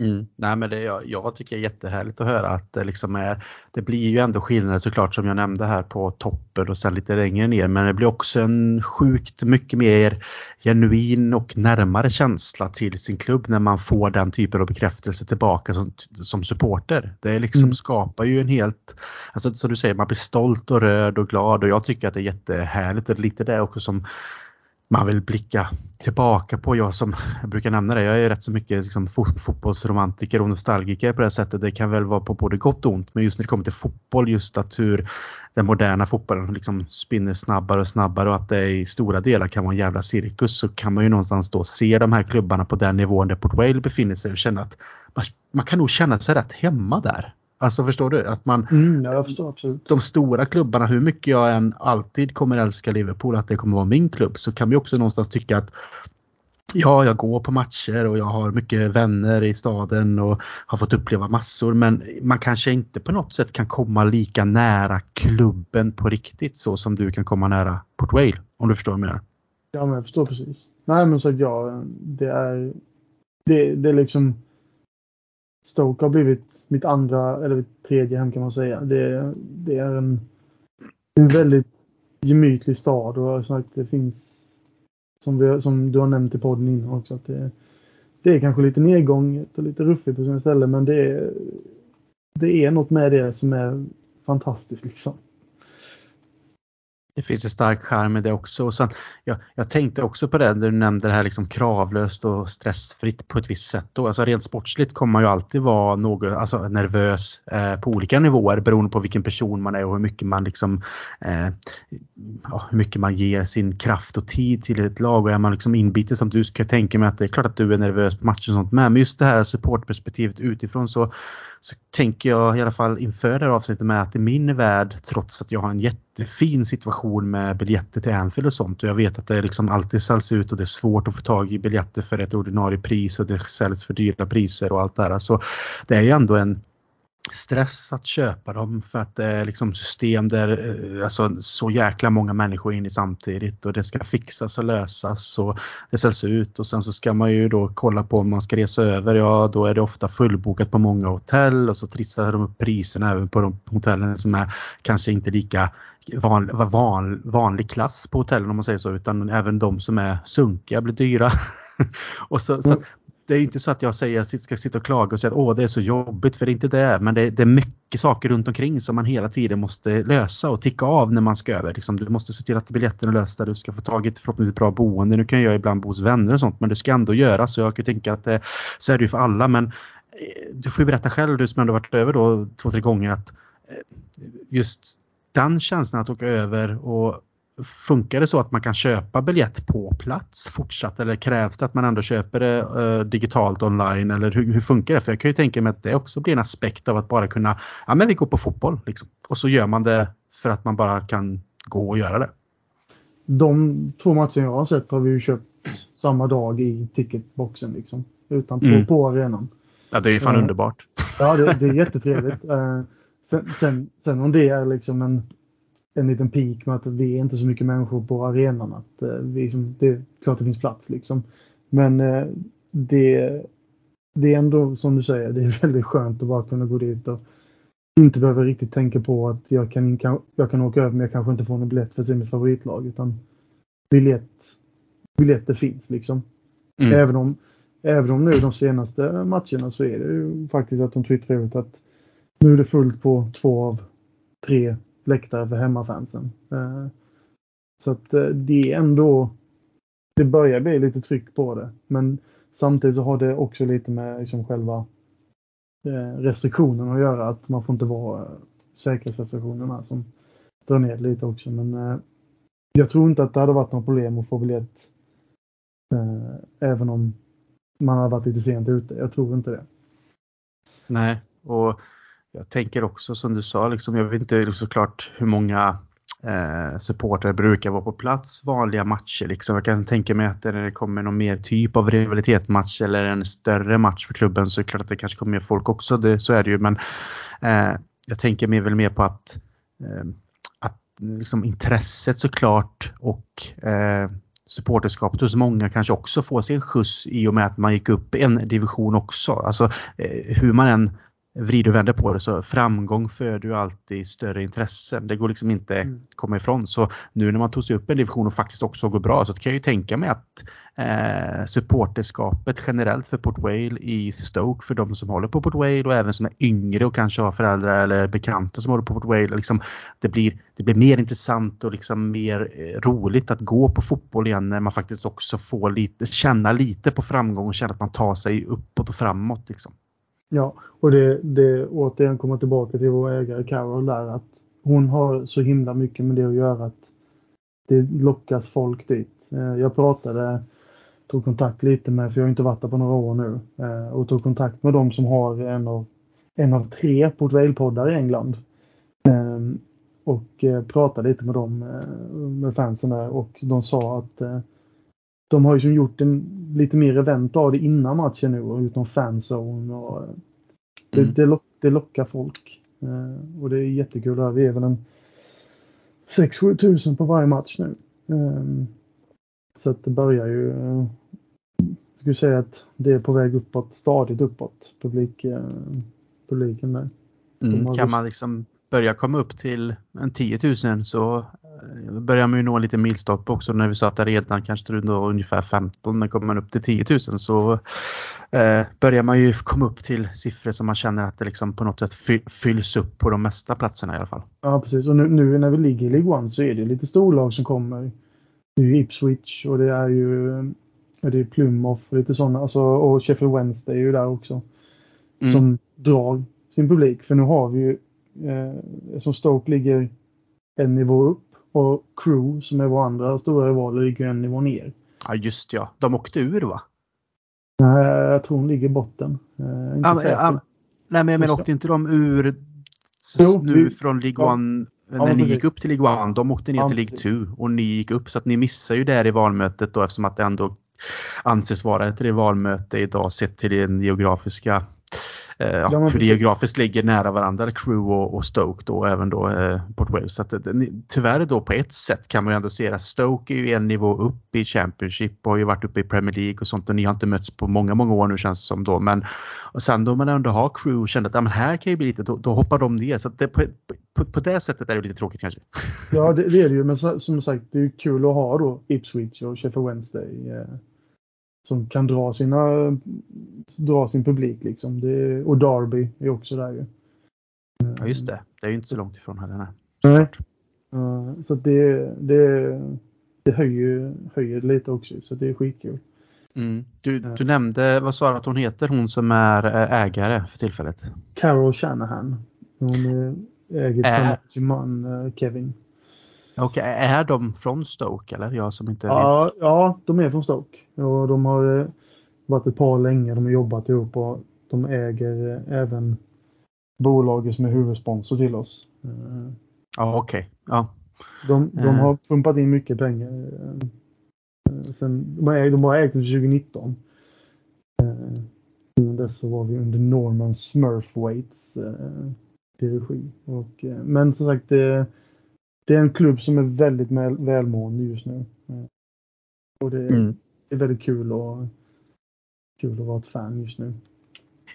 S1: Mm. Nej, men det, jag, jag tycker det är jättehärligt att höra att det liksom är, det blir ju ändå skillnader såklart som jag nämnde här på toppen och sen lite längre ner men det blir också en sjukt mycket mer genuin och närmare känsla till sin klubb när man får den typen av bekräftelse tillbaka som, som supporter. Det liksom mm. skapar ju en helt, alltså som du säger, man blir stolt och rörd och glad och jag tycker att det är jättehärligt och lite det också som man vill blicka tillbaka på. Jag som jag brukar nämna det, jag är rätt så mycket liksom, fotbollsromantiker och nostalgiker på det sättet. Det kan väl vara på både gott och ont men just när det kommer till fotboll just att hur den moderna fotbollen liksom spinner snabbare och snabbare och att det i stora delar kan vara en jävla cirkus så kan man ju någonstans då se de här klubbarna på den nivån där Port Vale befinner sig och känna att man, man kan nog känna sig rätt hemma där. Alltså förstår du? Att man,
S2: mm, jag förstår absolut.
S1: De stora klubbarna, hur mycket jag än alltid kommer älska Liverpool, att det kommer vara min klubb, så kan vi också någonstans tycka att Ja, jag går på matcher och jag har mycket vänner i staden och har fått uppleva massor men man kanske inte på något sätt kan komma lika nära klubben på riktigt så som du kan komma nära Port Vale, om du förstår vad jag menar.
S2: Ja, men jag förstår precis. Nej, men så ja, det är det, det är liksom Stoke har blivit mitt andra eller mitt tredje hem kan man säga. Det, det är en, en väldigt gemytlig stad och sagt, det finns som, vi, som du har nämnt i podden innan också att det, det är kanske lite nedgånget och lite ruffigt på sina ställen men det är, det är något med det som är fantastiskt liksom
S1: det finns en stark charm i det också. Och sen, jag, jag tänkte också på det när du nämnde det här liksom kravlöst och stressfritt på ett visst sätt. Då. Alltså rent sportsligt kommer man ju alltid vara något, alltså nervös eh, på olika nivåer beroende på vilken person man är och hur mycket man liksom eh, ja, hur mycket man ger sin kraft och tid till ett lag. Och är man liksom inbiten som du ska tänka mig att det är klart att du är nervös på matcher och sånt med. Men just det här supportperspektivet utifrån så, så tänker jag i alla fall inför det här avsnittet med att i min värld, trots att jag har en jättefin situation med biljetter till Anfield och sånt och jag vet att det liksom alltid säljs ut och det är svårt att få tag i biljetter för ett ordinarie pris och det säljs för dyra priser och allt det här. Så det är ju ändå en stress att köpa dem för att det är liksom system där eh, alltså, så jäkla många människor är inne samtidigt och det ska fixas och lösas och det säljs ut och sen så ska man ju då kolla på om man ska resa över. Ja, då är det ofta fullbokat på många hotell och så trissar de upp priserna även på de hotellen som är kanske inte lika van, van, vanlig klass på hotellen om man säger så utan även de som är sunkiga blir dyra. och så, så, mm det är inte så att jag säger att jag ska sitta och klaga och säga att åh det är så jobbigt för det är inte det. Men det, det, är mycket saker runt omkring som man hela tiden måste lösa och ticka av när man ska över. Liksom, du måste se till att biljetterna är lösta, du ska få tag i ett förhoppningsvis bra boende. Nu kan jag ibland bo hos vänner och sånt men det ska ändå göras. Så jag kan tänka att eh, så är det ju för alla. Men eh, du får ju berätta själv, du som ändå varit över då två, tre gånger att eh, just den känslan att åka över och Funkar det så att man kan köpa biljett på plats fortsatt eller krävs det att man ändå köper det uh, digitalt online eller hur, hur, funkar det? För jag kan ju tänka mig att det också blir en aspekt av att bara kunna, ja men vi går på fotboll liksom. Och så gör man det för att man bara kan gå och göra det.
S2: De två matcher jag har sett har vi ju köpt samma dag i ticketboxen liksom. Utan på, mm. på arenan.
S1: Ja det är ju fan uh, underbart.
S2: Ja det, det är jättetrevligt. Uh, sen, sen, sen om det är liksom en en liten peak med att vi är inte så mycket människor på arenan. Att, eh, vi, det är klart det finns plats liksom. Men eh, det, det är ändå som du säger, det är väldigt skönt att bara kunna gå dit och inte behöva riktigt tänka på att jag kan, jag kan åka över men jag kanske inte får någon biljett för att se mitt favoritlag. Utan biljett, biljetter finns liksom. Mm. Även, om, även om nu de senaste matcherna så är det ju faktiskt att de twittrar ut att nu är det fullt på två av tre läktare för hemmafansen. Eh, så att eh, det är ändå, det börjar bli lite tryck på det. Men samtidigt så har det också lite med liksom själva eh, restriktionerna att göra. Att man får inte vara säkerhetsrestriktionerna som drar ner lite också. Men jag tror inte att det hade varit något problem att få biljett. Även om man hade varit lite sent ute. Jag tror inte det.
S1: Nej, och jag tänker också som du sa, liksom, jag vet inte liksom såklart hur många eh, supportrar brukar vara på plats vanliga matcher. Liksom. Jag kan tänka mig att när det kommer någon mer typ av rivalitetsmatch eller en större match för klubben så är det klart att det kanske kommer mer folk också. Det, så är det ju. Men eh, jag tänker mig väl mer på att, eh, att liksom, intresset såklart och eh, supporterskapet hos många kanske också får sin skjuts i och med att man gick upp en division också. Alltså eh, hur man än vrider och vänder på det så framgång föder ju alltid större intressen. Det går liksom inte mm. komma ifrån. Så nu när man tog sig upp en division och faktiskt också går bra så kan jag ju tänka mig att eh, supporterskapet generellt för Port Vale i Stoke för de som håller på Port Vale och även som är yngre och kanske har föräldrar eller bekanta som håller på Port Vale. Liksom, det, blir, det blir mer intressant och liksom mer eh, roligt att gå på fotboll igen när man faktiskt också får lite, känna lite på framgång och känna att man tar sig uppåt och framåt. Liksom.
S2: Ja, och det, det återigen kommer tillbaka till vår ägare Carol där att hon har så himla mycket med det att göra att det lockas folk dit. Eh, jag pratade, tog kontakt lite med, för jag har inte varit där på några år nu, eh, och tog kontakt med de som har en av, en av tre Port poddar i England. Ehm, och eh, pratade lite med dem, med fansen där och de sa att de har ju gjort en, lite mer event av det innan matchen nu och gjort någon fanzone. Och, eh, det, mm. det, lock, det lockar folk. Eh, och det är jättekul. Här. Vi är väl en 6-7 tusen på varje match nu. Eh, så att det börjar ju. Eh, jag skulle säga att det är på väg uppåt, stadigt uppåt, publik, eh, publiken där.
S1: Mm, kan man liksom börja komma upp till en 10 000 så börjar man ju nå lite milstolpe också när vi sa att det redan kanske då ungefär 15 men kommer man upp till 10 000 så eh, börjar man ju komma upp till siffror som man känner att det liksom på något sätt fy, fylls upp på de mesta platserna i alla fall.
S2: Ja precis och nu, nu när vi ligger i League One så är det lite storlag som kommer. Det är ju Ipswich och det är ju det är Plymouth och lite sådana alltså, och Sheffield Wednesday är ju där också. Mm. Som drar sin publik för nu har vi ju eh, som Stoke ligger en nivå upp och Crew som är vår andra stora rival ligger en nivå ner.
S1: Ja just ja, de åkte ur va?
S2: Nej, jag tror de ligger i botten. Eh, inte
S1: ja, ja, nej men jag menar åkte inte de ur jo, nu vi, från League ja, One när ni gick upp till League One? De åkte ner till League 2 och ni gick upp så att ni missar ju där i valmötet då eftersom att det ändå anses vara ett rivalmöte idag sett till den geografiska ja, ja, för det geografiskt ligger nära varandra, Crew och, och Stoke då, även då eh, Port Wales. Så att, tyvärr då på ett sätt kan man ju ändå se att Stoke är ju en nivå upp i Championship och har ju varit uppe i Premier League och sånt och ni har inte mötts på många, många år nu känns det som då. Men och sen då man ändå har Crew och kände att ja, men här kan ju bli lite, då, då hoppar de ner. Så det, på, på, på, det sättet är det lite tråkigt kanske.
S2: Ja det, det är det ju, men som sagt det är kul att ha då Ipswich och Sheffield Wednesday. Eh som kan dra sina dra sin publik liksom. Det, och Derby är också där ju.
S1: Ja just det, det är ju inte så långt ifrån heller.
S2: Nej. Så det, det, det höjer, höjer lite också så det är skitkul.
S1: Mm. Du, du nämnde, vad sa du att hon heter, hon som är ägare för tillfället?
S2: Carol Shanahan. Hon äger tillsammans med sin man eh, Kevin.
S1: Och är de från Stoke eller? Jag som inte
S2: ja, vet. Ja, de är från Stoke. Och de har eh, varit ett par länge. De har jobbat ihop och de äger eh, även bolaget som är huvudsponsor till oss.
S1: Eh, ja, okej. Okay. Ja.
S2: De, de har pumpat in mycket pengar. Sen, de, har, de har ägt den 2019. Innan dess så var vi under Norman Smurfwaits regi. Och, men som sagt, det, är en klubb som är väldigt välmående just nu. Och det, mm det är väldigt kul, och, kul att vara ett fan just nu.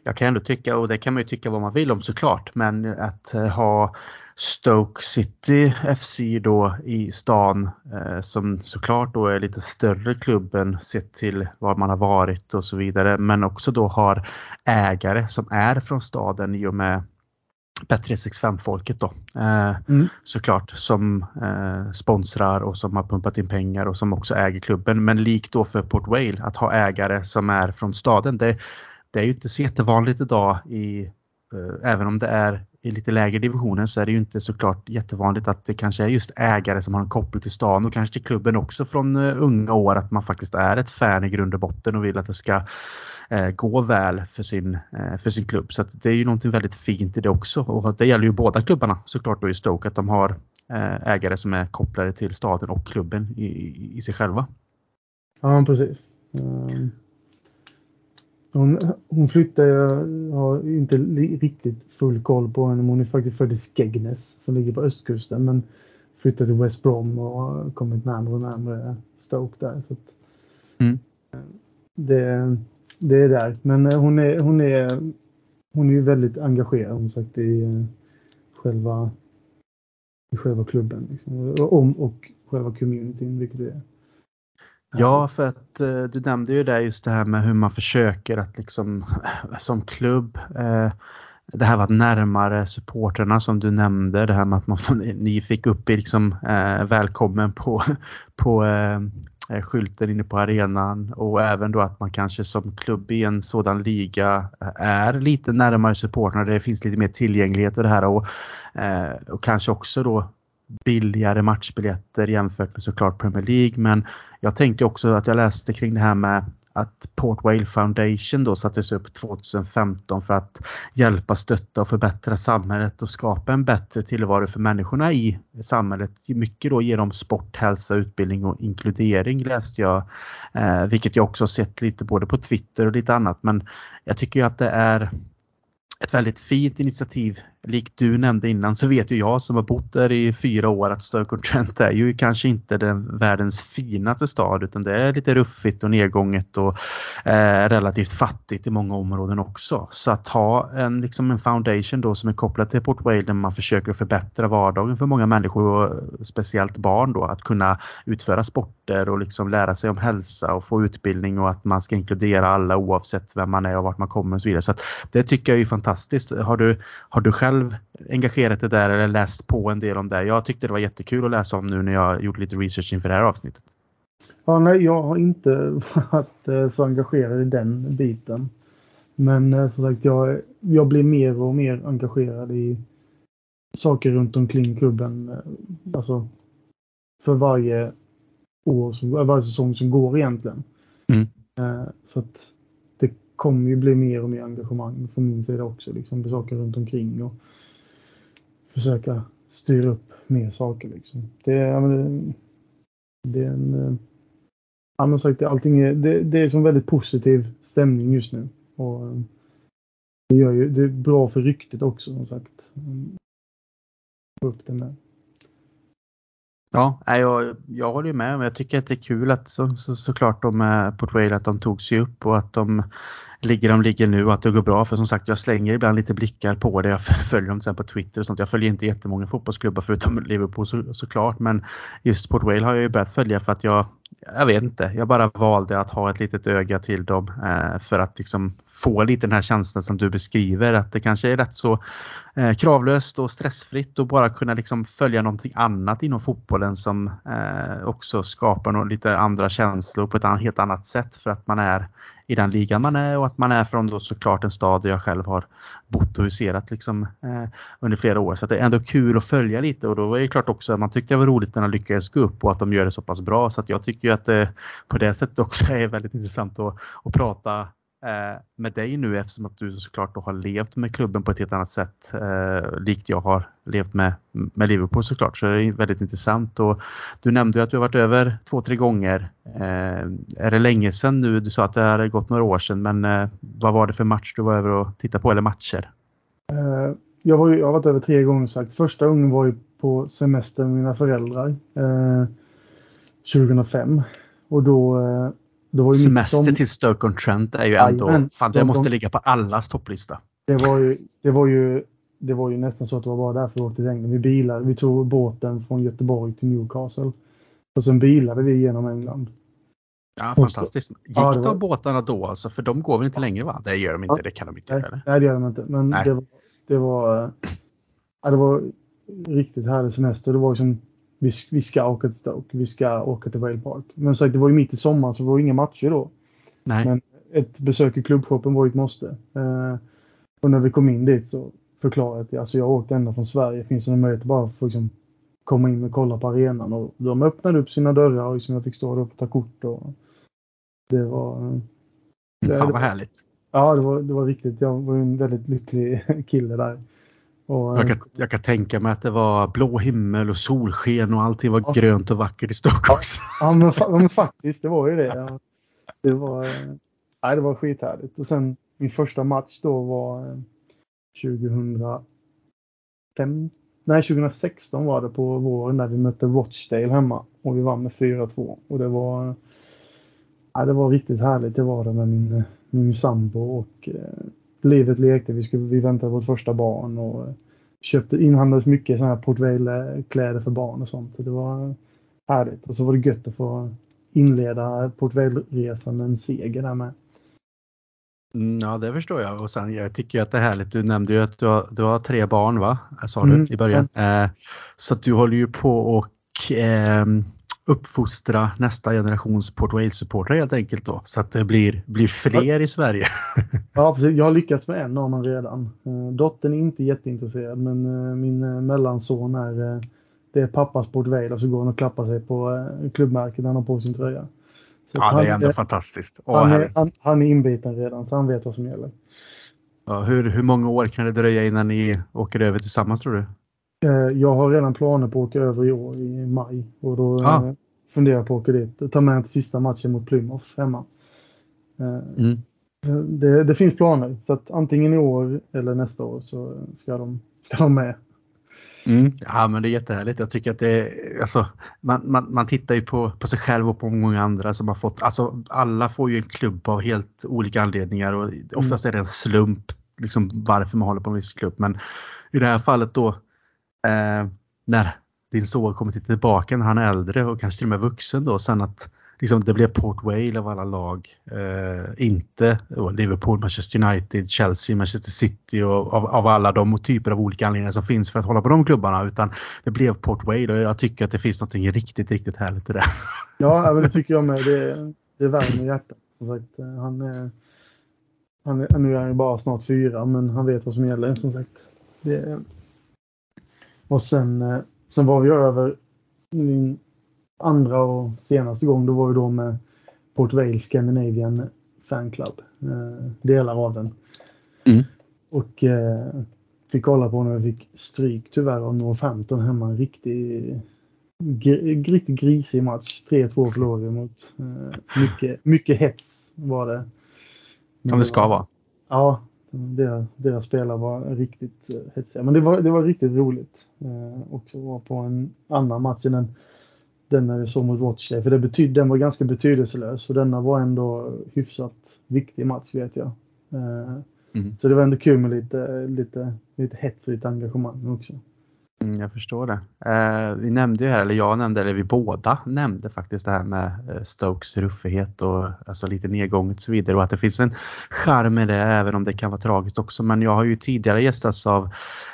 S1: Jag kan ändå tycka, och det kan man ju tycka vad man vill om såklart, men att eh, ha Stoke City FC då i stan eh, som såklart då är lite större klubben sett till var man har varit och så vidare men också då har ägare som är från staden i och med Bet365-folket då. Eh, mm. Såklart som eh, sponsrar och som har pumpat in pengar och som också äger klubben. Men likt då för Port Vale att ha ägare som är från staden. Det, det är ju inte så jättevanligt idag i eh, även om det är i lite lägre divisioner så är det ju inte såklart jättevanligt att det kanske är just ägare som har en koppling till stan och kanske till klubben också från uh, unga år att man faktiskt är ett fan i grund och botten och vill att det ska uh, gå väl för sin, uh, för sin klubb. Så det är ju någonting väldigt fint i det också och det gäller ju båda klubbarna såklart då i Stoke att de har ägare som är kopplade till staden och klubben i, i, i sig själva.
S2: Ja precis. Um... Hon, hon flyttade, jag har inte riktigt full koll på henne, hon är faktiskt född i Skegness som ligger på östkusten. Men flyttade till West Brom och har kommit närmare och närmare Stoke där. Så mm. det, det är där. Men eh, hon är, hon är, hon är ju väldigt engagerad som sagt i eh, själva, i själva klubben. Liksom. Och, och själva communityn, vilket är
S1: Ja, för att eh, du nämnde ju där just det här med hur man försöker att liksom som klubb eh, det här var närmare supporterna som du nämnde, det här med att man, ni fick upp i liksom, eh, välkommen på, på eh, Eh, skylten inne på arenan och även då att man kanske som klubb i en sådan liga eh, är lite närmare supportrarna, Det finns lite mer tillgänglighet och det här och, eh, och kanske också då billigare matchbiljetter jämfört med såklart Premier League. Men jag tänkte också att jag läste kring det här med att Port Vale Foundation då sattes upp 2015 för att hjälpa, stötta och förbättra samhället och skapa en bättre tillvaro för människorna i samhället. Mycket då genom sport, hälsa, utbildning och inkludering läste jag. Eh, vilket jag också sett lite både på Twitter och lite annat. Men jag tycker att det är ett väldigt fint initiativ. Likt du nämnde innan så vet ju jag som har bott där i fyra år att Stoke-on-Trent är ju kanske inte den världens finaste stad utan det är lite ruffigt och nedgånget och eh, relativt fattigt i många områden också. Så att ha en, liksom en foundation då som är kopplad till Port Wales där man försöker förbättra vardagen för många människor och speciellt barn då att kunna utföra sporter och liksom lära sig om hälsa och få utbildning och att man ska inkludera alla oavsett vem man är och vart man kommer och så vidare. Så det tycker jag är fantastiskt. Har du, har du själv engagerat dig där eller läst på en del om det? Jag tyckte det var jättekul att läsa om nu när jag gjort lite research inför det här avsnittet.
S2: Ja, nej, jag har inte varit eh, så engagerad i den biten. Men eh, som sagt, jag, jag blir mer och mer engagerad i saker runt omkring klubben. Eh, alltså för varje år, som, varje säsong som går egentligen. Mm. Så att kommer ju bli mer och mer engagemang från min sida också. Liksom, på saker runt omkring och försöka styra upp mer saker. Liksom. Det, ja, det, det är en... Eh, ja, men sagt, allting är, det, det är som väldigt positiv stämning just nu. Och eh, det, gör ju, det är bra för ryktet också som sagt. Mm. Få upp den där.
S1: Ja, jag, jag håller med. Men jag tycker att det är kul att så, så, såklart de eh, med Port trail att de tog sig upp och att de ligger de ligger nu och att det går bra. För som sagt, jag slänger ibland lite blickar på det. Jag följer dem sen på Twitter och sånt. Jag följer inte jättemånga fotbollsklubbar förutom Liverpool så, såklart. Men just Port Vale har jag ju börjat följa för att jag jag vet inte, jag bara valde att ha ett litet öga till dem eh, för att liksom få lite den här känslan som du beskriver att det kanske är rätt så eh, kravlöst och stressfritt och bara kunna liksom följa någonting annat inom fotbollen som eh, också skapar något, lite andra känslor på ett helt annat sätt för att man är i den ligan man är och att man är från då såklart en stad där jag själv har bott och huserat liksom, eh, under flera år. Så det är ändå kul att följa lite och då är det klart också att man tyckte det var roligt när de lyckades gå upp och att de gör det så pass bra så att jag tycker att det på det sättet också är väldigt intressant att, att prata Eh, med dig nu eftersom att du såklart då har levt med klubben på ett helt annat sätt eh, likt jag har levt med, med Liverpool såklart så det är väldigt intressant och du nämnde ju att du har varit över två, tre gånger. Eh, är det länge sedan nu? Du sa att det har gått några år sedan men eh, vad var det för match du var över och tittade på eller matcher?
S2: Eh, jag, var, jag har varit över tre gånger sagt. Första gången var ju på semester med mina föräldrar eh, 2005 och då eh,
S1: Semester som... till Stoke-on-Trent är ju ändå, Aj, fan det de, måste ligga på allas topplista.
S2: Det var ju, det var ju, det var ju nästan så att det var bara därför vi åkte till England. Vi bilade, vi tog båten från Göteborg till Newcastle. Och sen bilade vi genom England.
S1: Ja, fantastiskt. Gick ja, var... de båtarna då alltså? För de går väl inte längre va? Det gör de inte, ja. det kan de inte
S2: göra? Nej, det gör de inte. Men nej. det var, det var, ja, det var riktigt härlig semester. Det var liksom vi, vi ska åka till Stoke, vi ska åka till Vale Park. Men sagt, det var ju mitt i sommaren så det var inga matcher då. Nej. Men ett besök i klubbshoppen var ju ett måste. Eh, och när vi kom in dit så förklarade jag att alltså jag åkte ända från Sverige. Finns det någon möjlighet bara för liksom komma in och kolla på arenan? Och de öppnade upp sina dörrar och liksom jag fick stå där och ta kort. Och det var...
S1: Det, Fan vad härligt.
S2: Ja, det var, det var riktigt. Jag var en väldigt lycklig kille där.
S1: Och, jag, kan, jag, kan, tänka mig att det var blå himmel och solsken och allting var ja. grönt och vackert i Stockholm.
S2: Ja, men, men, faktiskt, det var ju det. Ja. Det var, nej, det var skithärligt. Och sen min första match då var 2005. Eh, nej, 2016 var det på våren där vi mötte Rochdale hemma och vi vann med 4-2. Och det var, ja, det var riktigt härligt. Det var det med min, min sambo och eh, livet lekte. Vi, skulle, vi väntade vårt första barn och köpte, inhandlades mycket sådana här portvale-kläder för barn och sånt. Så det var härligt. Och så var det gött att få inleda portvale-resan med en seger där med.
S1: Mm, ja, det förstår jag. Och sen jag tycker att det är härligt. Du nämnde ju att du har, du har tre barn, va? Sa du mm. i början. Mm. Eh, så att du håller ju på och eh, uppfostra nästa generations Port Wales-supportrar helt enkelt då. Så att det blir, blir fler i Sverige.
S2: ja, precis. Jag har lyckats med en av dem redan. Eh, dottern är inte jätteintresserad men eh, min eh, mellanson är det är pappas Port Vale och så går han och klappar sig på klubbmärket när han har på sin tröja.
S1: Så ja, det är ändå är, fantastiskt.
S2: Åh, han, är, han, han, är inbiten redan så han vet vad som gäller.
S1: Ja, hur, hur många år kan det dröja innan ni åker över tillsammans tror du?
S2: Eh, jag har redan planer på att åka över i år i maj och då ah. funderar jag på att åka dit. Ta med till sista matchen mot Plymouth hemma. Eh, mm. Det, det, finns planer så att antingen i år eller nästa år så ska de, ska de med.
S1: Mm. Ja men det är jättehärligt. Jag tycker att det alltså, man, man, man tittar ju på, på sig själv och på många andra som har fått, alltså alla får ju en klubb av helt olika anledningar och oftast är det en slump liksom varför man håller på en viss klubb. Men i det här fallet då eh, när din son kommer tillbaka när han är äldre och kanske till och med vuxen då sen att liksom, det blev Port Vale av alla lag. Eh, inte Liverpool, Manchester United, Chelsea, Manchester City och av, av, alla de typer av olika anledningar som finns för att hålla på de klubbarna. Utan det blev Port Vale och jag tycker att det finns något riktigt, riktigt härligt i det.
S2: Ja, det tycker jag med. Det, det värmer hjärtat. Som sagt, han är, han är, nu är han ju bara snart fyra, men han vet vad som gäller som sagt. Det, och sen, eh, sen var vi över min andra och senaste gång, då var vi då med Port Vale Scandinavian Fan Club. Eh, delar av den. Mm. Och eh, fick kolla på när vi fick stryk tyvärr av Northampton hemma. En riktig, gr riktigt grisig match. 3-2 förlorade mot. Eh, mycket, mycket hets var det.
S1: Som det ska vara.
S2: Ja, deras, deras spelare var riktigt eh, hetsiga. Men det var, det var riktigt roligt. Eh, också var på en annan match än den den när vi såg mot Rochdale. För det betyd, den var ganska betydelselös och denna var ändå hyfsat viktig match vet jag. Eh, mm. Så det var ändå kul med lite, lite, lite hets och lite engagemang också.
S1: Mm, jag förstår det. Eh, vi nämnde ju här, eller jag nämnde, eller vi båda nämnde faktiskt det här med eh, Stokes ruffighet och alltså lite nedgånget och så vidare och att det finns en charm i det även om det kan vara tragiskt också. Men jag har ju tidigare gästats av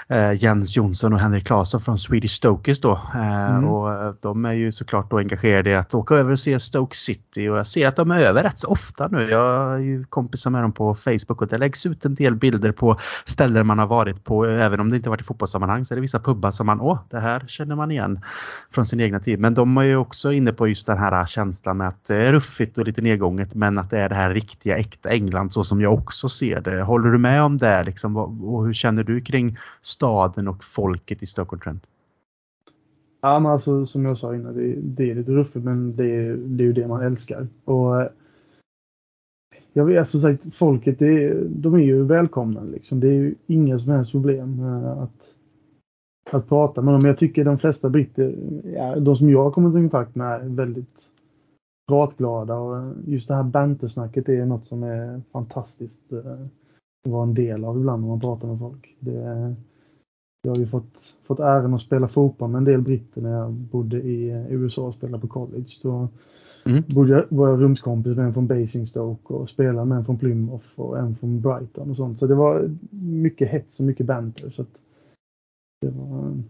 S1: eh, Jens Jonsson och Henrik Claesson från Swedish Stokers då. Eh, mm. Och eh, de är ju såklart då engagerade i att åka över och se Stoke City och jag ser att de är över rätt så ofta nu. Jag är ju kompisar med dem på Facebook och det läggs ut en del bilder på ställen man har varit på. Även om det inte varit i fotbollssammanhang så är det vissa pubbar som man, åh, det här känner man igen från sin egna tid. Men de är ju också inne på just den här känslan med att det är ruffigt och lite nedgånget men att det är det här riktiga äkta England så som jag också ser det. Håller du med om det liksom? Och hur känner du kring staden och folket i Stockholm Trent?
S2: Ja, men alltså som jag sa innan, det, det är lite ruffigt men det är, det är ju det man älskar. Och jag vet som sagt, folket det, de är ju välkomna liksom. Det är ju inga som helst problem eh, att, att prata med dem. Jag tycker de flesta britter, ja, de som jag har kommit i kontakt med är väldigt pratglada och just det här bantersnacket är något som är fantastiskt eh, att vara en del av ibland när man pratar med folk. Det, jag har ju fått, fått äran att spela fotboll med en del britter när jag bodde i USA och spelade på college. Då mm. bodde jag, var jag rumskompis med en från Basingstoke och spelade med en från Plymouth och en från Brighton och sånt. Så det var mycket hets och mycket banter. Så det var,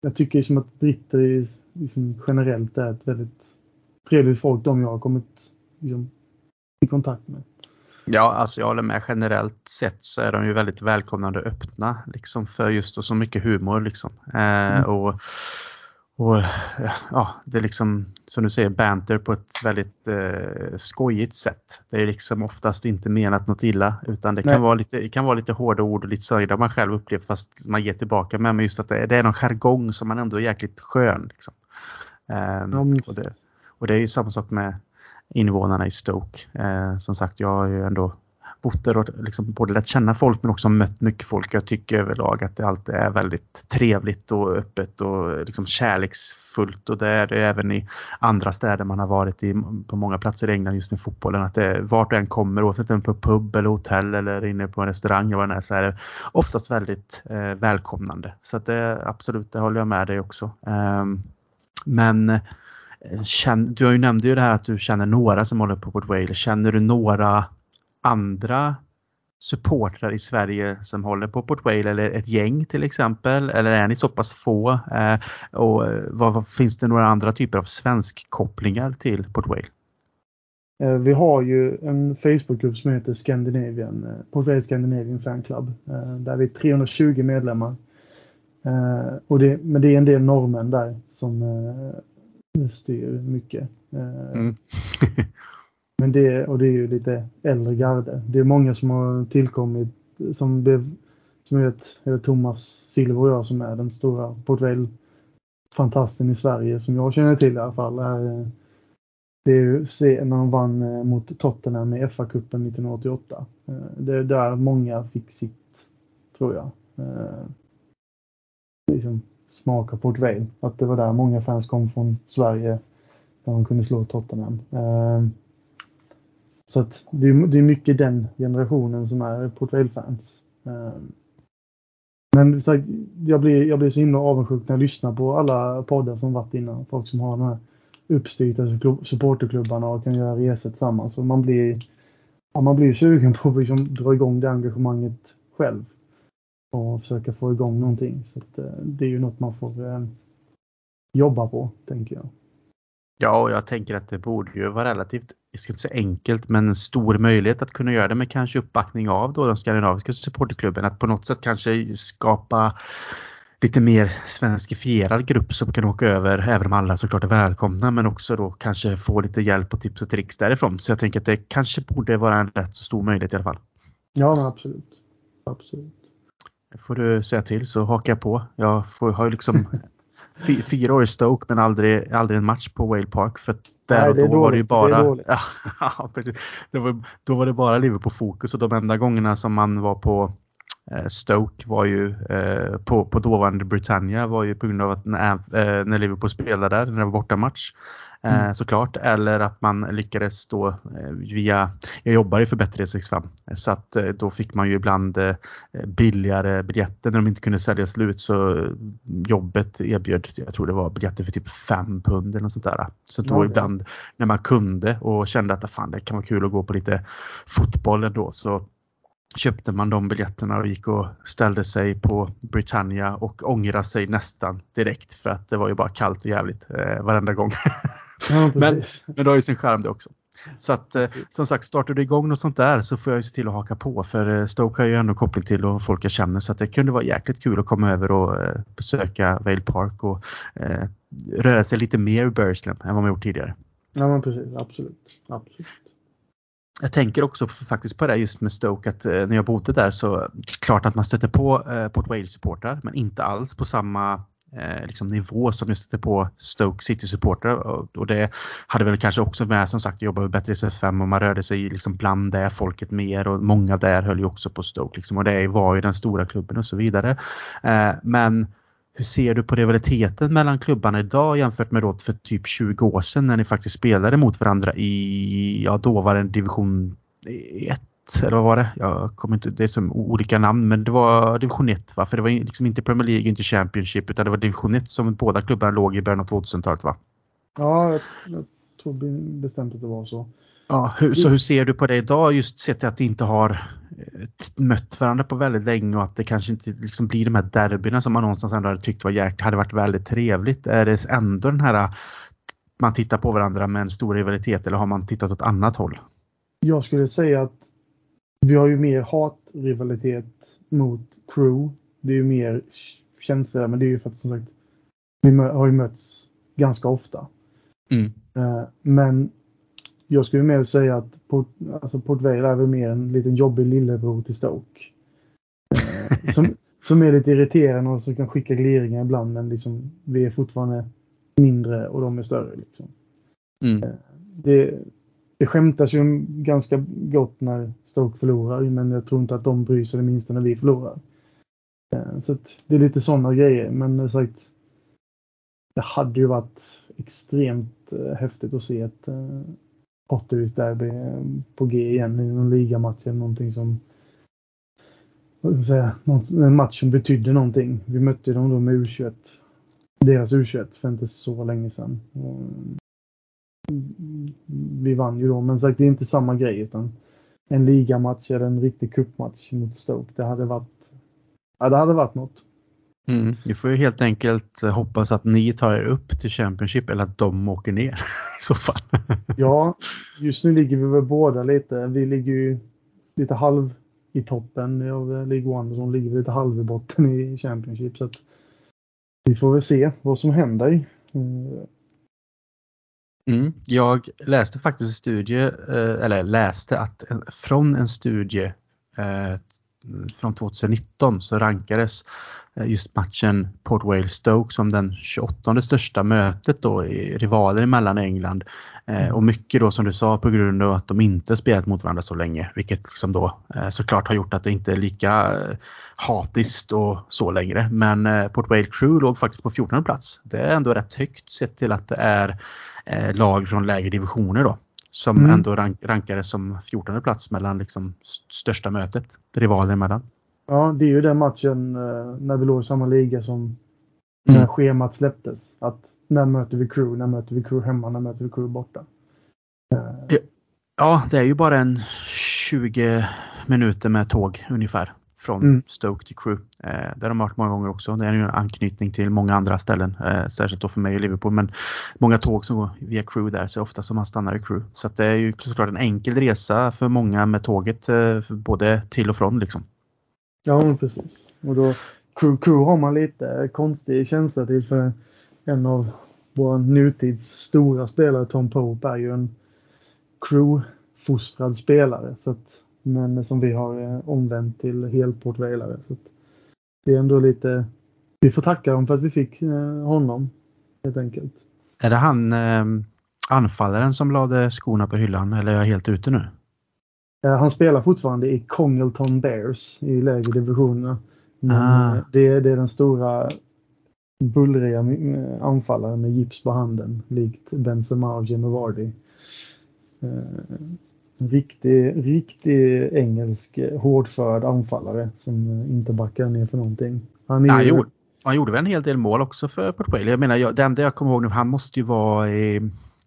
S2: jag tycker som att britter är, liksom generellt är ett väldigt trevligt folk, de jag har kommit liksom, i kontakt med.
S1: Ja, alltså jag håller med. Generellt sett så är de ju väldigt välkomnande och öppna liksom för just och så mycket humor liksom. Eh, mm. och, och ja, det är liksom som du säger banter på ett väldigt eh, skojigt sätt. Det är liksom oftast inte menat något illa utan det kan, vara lite, det kan vara lite hårda ord och lite sådär man själv upplevt fast man ger tillbaka med. Men just att det, det är någon jargong som man ändå är jäkligt skön. Liksom. Eh, mm. och, det, och det är ju samma sak med invånarna i Stoke. Eh, som sagt, jag har ju ändå bott där och liksom både lärt känna folk men också mött mycket folk. Jag tycker överlag att det alltid är väldigt trevligt och öppet och liksom kärleksfullt och det är det även i andra städer man har varit i på många platser i England just med fotbollen. Att det, vart du än kommer, oavsett om på pub eller hotell eller inne på en restaurang vad det är, så är det oftast väldigt eh, välkomnande. Så att det, absolut, det håller jag med dig också. Um, men eh, du har ju nämnde ju det här att du känner några som håller på Port Wales. Känner du några andra supportrar i Sverige som håller på Port Vale eller ett gäng till exempel? Eller är ni så pass få? Eh, och vad, vad, finns det några andra typer av svenskkopplingar till Port Vale?
S2: Eh, vi har ju en Facebookgrupp som heter Scandinavian, eh, Port Vale Scandinavian Fan Club. Där vi är 320 medlemmar. Och det, men det är en del norrmän där som styr mycket. Eh, mm. men det, och det är ju lite äldre garde. Det är många som har tillkommit som blev, som jag vet, är Thomas Silver och jag som är den stora portfölj fantasten i Sverige som jag känner till i alla fall är eh, det är ju när de vann eh, mot Tottenham i FA-cupen 1988. Eh, det är där många fick sitt, tror jag. Liksom smaka Port Vale. Att det var där många fans kom från Sverige där de kunde slå Tottenham. Så att det är, det är mycket den generationen som är Portvail-fans. Ehm, men så jag, blir, jag blir så himla avundsjuk när jag lyssnar på alla poddar som varit innan. Folk som har de här uppstyrta supporterklubbarna och kan göra resor tillsammans. Och man blir, ja, man blir sugen på att liksom dra igång det engagemanget själv. Och försöka få igång någonting. Så att, eh, det är ju något man får eh, jobba på, tänker jag.
S1: Ja, och jag tänker att det borde ju vara relativt, jag ska inte säga enkelt, men en stor möjlighet att kunna göra det med kanske uppbackning av då de skandinaviska supporterklubben. Att på något sätt kanske skapa lite mer svenskifierad grupp som kan åka över, även om alla såklart är välkomna, men också då kanske få lite hjälp och tips och tricks därifrån. Så jag tänker att det kanske borde vara en rätt så stor möjlighet i alla fall.
S2: Ja, absolut. Absolut.
S1: får du säga till så hakar jag på. Jag får, har ju liksom fyra år i Stoke men aldrig, aldrig en match på Whale Park. För där Nej, och då dåligt, var det ju bara... Det ja, precis. Det var, då var det bara Liverpool fokus och de enda gångerna som man var på Stoke var ju eh, på, på dåvarande Britannia var ju på grund av att när, eh, när Liverpool spelade där, när det var bortamatch mm. såklart. Eller att man lyckades då via, jag jobbar ju för Bättre 65 så att då fick man ju ibland billigare biljetter när de inte kunde sälja slut så jobbet erbjöd, jag tror det var biljetter för typ 5 pund eller något sånt där. Så då ja, ibland när man kunde och kände att fan det kan vara kul att gå på lite fotboll ändå så köpte man de biljetterna och gick och ställde sig på Britannia och ångrade sig nästan direkt för att det var ju bara kallt och jävligt eh, varenda gång. Ja, men, men det har ju sin skärm det också. Så att eh, som sagt, startar du igång något sånt där så får jag ju se till att haka på för eh, Stoke har ju ändå koppling till och folk jag känner så att det kunde vara jäkligt kul att komma över och eh, besöka Vale Park och eh, röra sig lite mer i Burslem än vad man gjort tidigare.
S2: Ja men precis, absolut. absolut.
S1: Jag tänker också faktiskt på det just med Stoke att eh, när jag bodde där så klart att man stötte på eh, Port Wales-supportrar men inte alls på samma eh, liksom nivå som jag stötte på Stoke City-supportrar och, det hade väl kanske också med som sagt jobba med bättre SF5 och man rörde sig liksom bland det folket mer och många där höll ju också på Stoke liksom, och det var ju den stora klubben och så vidare. Eh, men hur ser du på rivaliteten mellan klubbarna idag jämfört med då för typ 20 år sedan när ni faktiskt spelade mot varandra i, ja då var det division 1 eller vad var det? Jag kommer inte, det är som olika namn men det var division 1 va? För det var liksom inte Premier League, inte Championship utan det var division 1 som båda klubbarna låg i början av 2000-talet va?
S2: Ja, jag, jag tror bestämt att det var så.
S1: Ja, hur, så hur ser du på det idag just sett att det inte har eh, mött varandra på väldigt länge och att det kanske inte liksom blir de här derbyna som man någonstans ändå hade tyckt var jäkligt, hade varit väldigt trevligt. Är det ändå den här man tittar på varandra med en stor rivalitet eller har man tittat åt annat håll?
S2: Jag skulle säga att vi har ju mer hatrivalitet mot crew. Det är ju mer känslor, men det är ju för att som sagt vi har ju mötts ganska ofta. Mm. Eh, men jag skulle mer säga att Port, alltså Port Vale är väl mer en liten jobbig lillebror till Stoke. Eh, som, som är lite irriterande och som kan skicka gliringar ibland men liksom vi är fortfarande mindre och de är större. Liksom. Mm. Eh, det, det skämtas ju ganska gott när Stoke förlorar men jag tror inte att de bryr sig det minsta när vi förlorar. Eh, så det är lite sådana grejer men sagt det hade ju varit extremt häftigt att se ett Potteries derby på G igen i någon ligamatch eller någonting som vad säga, en match som betydde någonting. Vi mötte dem då med U21. Deras U21 för inte så länge sedan. Vi vann ju då, men sagt det är inte samma grej utan en ligamatch eller en riktig cupmatch mot Stoke. Det hade varit, ja, det hade varit något.
S1: Mm, vi får ju helt enkelt hoppas att ni tar er upp till Championship eller att de åker ner i så fall.
S2: ja, just nu ligger vi väl båda lite. Vi ligger ju lite halv i toppen av League One och så ligger lite halv i botten i Championship. Så vi får väl se vad som händer.
S1: Mm. Jag läste faktiskt en studie, eh, eller läste att från en studie eh, från 2019 så rankades eh, just matchen Port Wales Stoke som den 28 största mötet då i rivaler mellan England. Eh, och mycket då som du sa på grund av att de inte spelat mot varandra så länge. Vilket liksom då eh, såklart har gjort att det inte är lika hatiskt och så längre. Men Port Wales Crew låg faktiskt på 14 plats. Det är ändå rätt högt sett till att det är lag från lägre divisioner då som mm. ändå rank, rankades som 14 plats mellan liksom största mötet, rivaler emellan.
S2: Ja, det är ju den matchen eh, när vi låg i samma liga som mm. när schemat släpptes. Att när möter vi crew, när möter vi crew hemma, när möter vi crew borta.
S1: Ja, det är ju bara en 20 minuter med tåg ungefär från mm. Stoke till Crew. Eh, där har de varit många gånger också. Det är ju en anknytning till många andra ställen. Eh, särskilt då för mig i Liverpool. Men många tåg som går via Crew där så ofta som man stannar i Crew. Så det är ju såklart en enkel resa för många med tåget eh, både till och från liksom.
S2: Ja precis. Och då Crew, crew har man lite konstig känsla till för en av våra nutids stora spelare Tom Pope är ju en crew-fostrad spelare. Så att men som vi har eh, omvänt till helportvailare. Så det är ändå lite... Vi får tacka dem för att vi fick eh, honom helt enkelt.
S1: Är det han eh, anfallaren som lade skorna på hyllan eller är jag helt ute nu?
S2: Han spelar fortfarande i Congleton Bears i lägre divisionerna. Men ah. det, det är den stora bullriga anfallaren med gips på handen likt Benzema och Jimmy Vardy riktig, riktig engelsk eh, hårdförd anfallare som eh, inte backar ner för någonting.
S1: Han, är ju... gjorde, han gjorde väl en hel del mål också för Portugal. Jag menar, jag, det enda jag kommer ihåg nu, han måste ju vara i,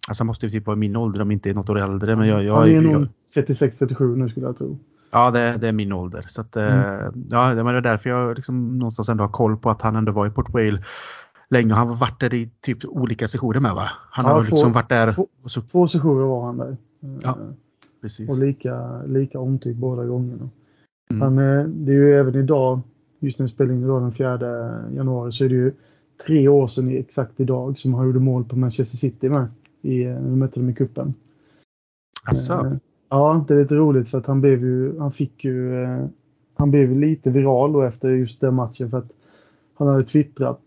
S1: alltså han måste ju typ vara i min ålder om inte något år äldre. Men jag, jag,
S2: han är nog 36-37 nu skulle jag tro.
S1: Ja, det, det, är min ålder. Så att, eh, mm. ja, det är därför jag liksom någonstans ändå har koll på att han ändå var i Port Vale länge. Han har varit där i typ olika sessioner med va? Han ja, har liksom varit där.
S2: Två, så... två sessioner var han där. Ja. Precis. Och lika, lika omtyckt båda gångerna. Mm. Han, det är ju även idag, just när vi spelar in idag den 4 januari, så är det ju tre år sedan exakt idag som han gjorde mål på Manchester City med. I, när vi mötte dem i cupen.
S1: Asså. Eh,
S2: ja, det är lite roligt för att han blev ju, han fick ju, eh, han blev lite viral då efter just den matchen för att han hade twittrat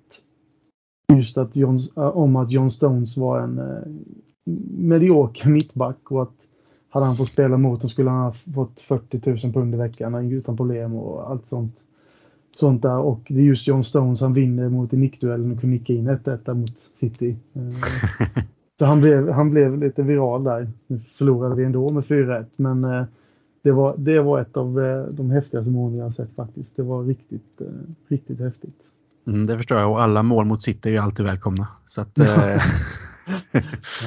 S2: just att John, om att John Stones var en eh, medioker mittback och att hade han fått spela mot så skulle han ha fått 40 000 pund i veckan utan problem och allt sånt. Sånt där och det är just John Stones han vinner mot i nickduellen och kunde nicka in 1-1 mot City. Eh, så han blev, han blev lite viral där. Nu förlorade vi ändå med 4-1 men eh, det var, det var ett av eh, de häftigaste målen jag sett faktiskt. Det var riktigt, riktigt häftigt.
S1: Mm, det förstår jag och alla mål mot City är ju alltid välkomna. Så att,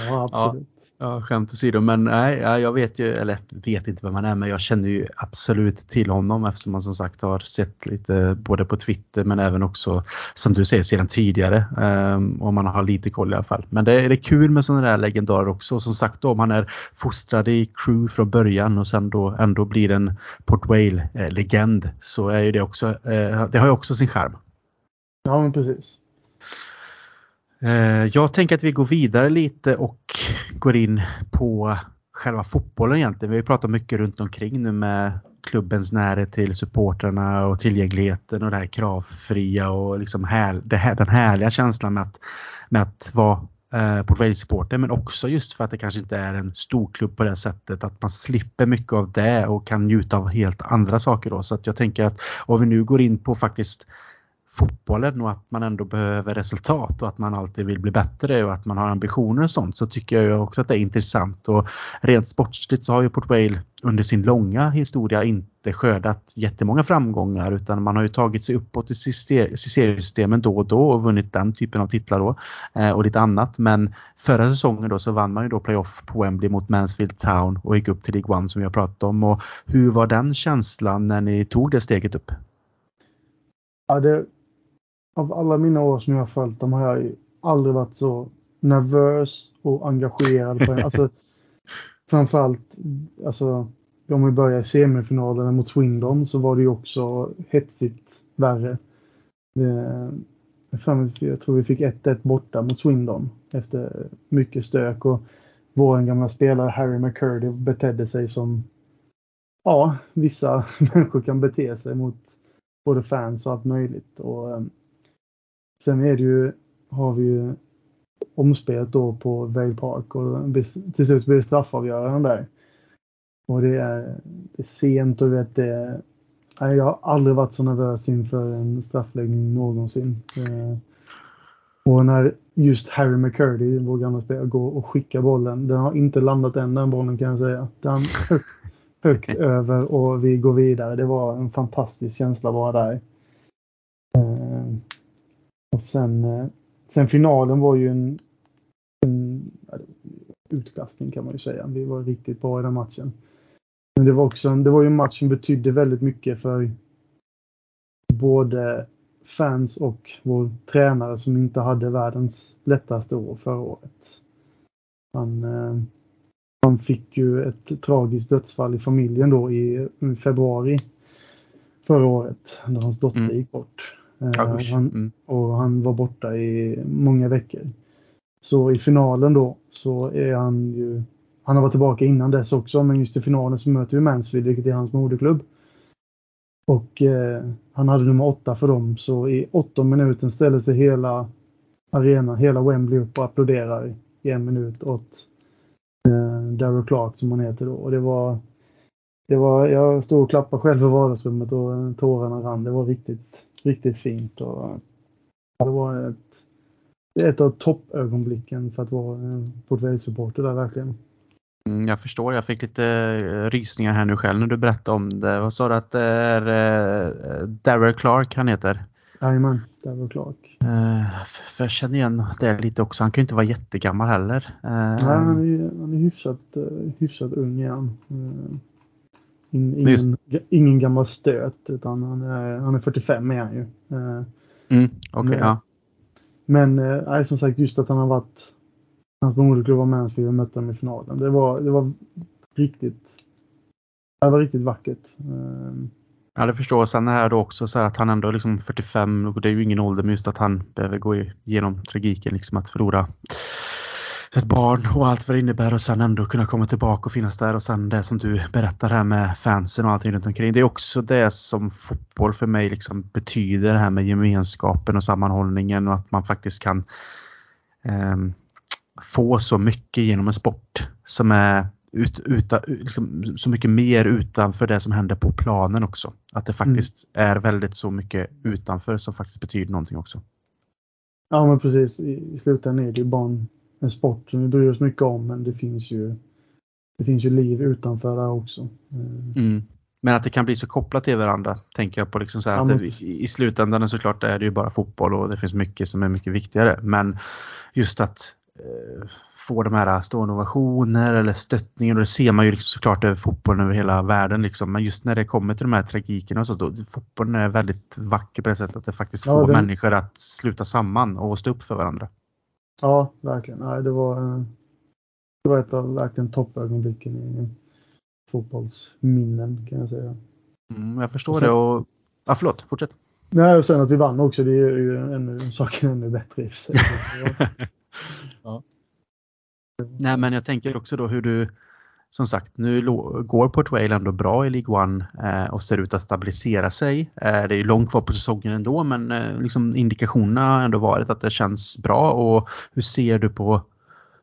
S2: ja, absolut. Ja.
S1: Ja, skämt åsido. Men nej, jag vet ju, eller vet inte vem han är, men jag känner ju absolut till honom eftersom man som sagt har sett lite både på Twitter men även också som du säger sedan tidigare. Um, och man har lite koll i alla fall. Men det är, det är kul med sådana där legendarer också. Som sagt om han är fostrad i crew från början och sen då ändå blir en Port Vale-legend eh, så är ju det också, eh, det har ju också sin charm.
S2: Ja, men precis.
S1: Eh, jag tänker att vi går vidare lite och går in på själva fotbollen egentligen. Vi har pratat mycket runt omkring nu med klubbens närhet till supportrarna och tillgängligheten och det här kravfria och liksom här, här, den härliga känslan med att, med att vara eh, portföljsupporter men också just för att det kanske inte är en stor klubb på det sättet att man slipper mycket av det och kan njuta av helt andra saker då. Så att jag tänker att om vi nu går in på faktiskt fotbollen och att man ändå behöver resultat och att man alltid vill bli bättre och att man har ambitioner och sånt så tycker jag också att det är intressant. Och rent sportsligt så har ju Port Vale under sin långa historia inte skördat jättemånga framgångar utan man har ju tagit sig uppåt i seriesystemen då och då och vunnit den typen av titlar då eh, och lite annat. Men förra säsongen då så vann man ju då playoff på Wembley mot Mansfield Town och gick upp till League One som vi har pratat om. Och hur var den känslan när ni tog det steget upp?
S2: Ja, det, av alla mina år som jag har följt dem har jag aldrig varit så nervös och engagerad. På en. Alltså, framförallt, alltså, om vi börjar i semifinalerna mot Swindon så var det ju också hetsigt värre. Jag tror vi fick 1-1 borta mot Swindon efter mycket stök och vår gamla spelare Harry McCurdy betedde sig som ja, vissa människor kan bete sig mot både fans och allt möjligt. Och, eh, sen är det ju, har vi ju omspelet då på Vale Park och till slut blir det straffavgörande där. Och det är, det är sent och vet det Nej, jag har aldrig varit så nervös inför en straffläggning någonsin. Eh, och när just Harry McCurdy, vår gamla spelare, går och skickar bollen. Den har inte landat än den bollen kan jag säga. Den högt, högt över och vi går vidare. Det var en fantastisk känsla bara där. Och sen, eh, sen finalen var ju en, en utklassning kan man ju säga. Vi var riktigt bra i den matchen. Men det var också det var ju en match som betydde väldigt mycket för både fans och vår tränare som inte hade världens lättaste år förra året. Han, eh, han fick ju ett tragiskt dödsfall i familjen då i februari förra året när hans dotter mm. gick bort. Eh, han, mm. Och han var borta i många veckor. Så i finalen då så är han ju han har varit tillbaka innan dess också, men just i finalen så möter vi Mansfield, vilket är hans moderklubb. Och eh, han hade nummer åtta för dem, så i åtta minuten ställer sig hela arenan, hela Wembley upp och applåderar i en minut åt eh, Darrow Clark som han heter då. Och det var, det var, jag stod och klappade själv i vardagsrummet och tårarna rann. Det var riktigt, riktigt fint. Och, det var ett, ett av toppögonblicken för att vara en Port där verkligen.
S1: Mm, jag förstår, jag fick lite eh, rysningar här nu själv när du berättade om det. Vad sa du att det är uh, Darrell Clark han heter?
S2: Jajamän, Darrell Clark.
S1: Uh, för jag känner igen det lite också. Han kan ju inte vara jättegammal heller.
S2: Nej, han är, han är hyfsat, hyfsat ung igen. In, ingen, ingen gammal stöt utan han är, han är 45 är han ju. Uh,
S1: mm, okay, men, ja.
S2: men uh, som sagt just att han har varit Hans moderklubb var Mansfield och mötte dem i finalen. Det var, det var riktigt det var riktigt vackert. Ehm.
S1: Ja, det förstår jag. Sen det också så att han ändå är liksom 45 och det är ju ingen ålder men just att han behöver gå igenom tragiken liksom att förlora ett barn och allt vad det innebär och sen ändå kunna komma tillbaka och finnas där och sen det som du berättar här med fansen och allting runt omkring. Det är också det som fotboll för mig liksom betyder det här med gemenskapen och sammanhållningen och att man faktiskt kan um, få så mycket genom en sport som är ut, uta, liksom, så mycket mer utanför det som händer på planen också. Att det faktiskt mm. är väldigt så mycket utanför som faktiskt betyder någonting också.
S2: Ja men precis. I, i slutändan är det ju bara en, sport som vi bryr oss mycket om men det finns ju det finns ju liv utanför där också.
S1: Eh. Mm. Men att det kan bli så kopplat till varandra tänker jag på. Liksom så ja, men... det, I slutändan såklart är det ju bara fotboll och det finns mycket som är mycket viktigare. Men just att Eh, få de här stående ovationer eller stöttningen och det ser man ju liksom såklart över fotbollen över hela världen liksom. Men just när det kommer till de här tragikerna och så då, fotbollen är väldigt vacker på det sättet att det faktiskt ja, får det... människor att sluta samman och stå upp för varandra.
S2: Ja, verkligen. Nej, det var, eh, det var ett av verkligen toppögonblicken i fotbollsminnen kan jag säga.
S1: Mm, jag förstår och sen, det och, ja förlåt, fortsätt.
S2: Nej, och sen att vi vann också, det är ju ännu, saken ännu bättre i och för sig.
S1: Ja. Nej, men jag tänker också då hur du som sagt, nu går Port Vale ändå bra i League One eh, och ser ut att stabilisera sig. Eh, det är långt kvar på säsongen ändå men eh, liksom indikationerna har ändå varit att det känns bra och hur ser du på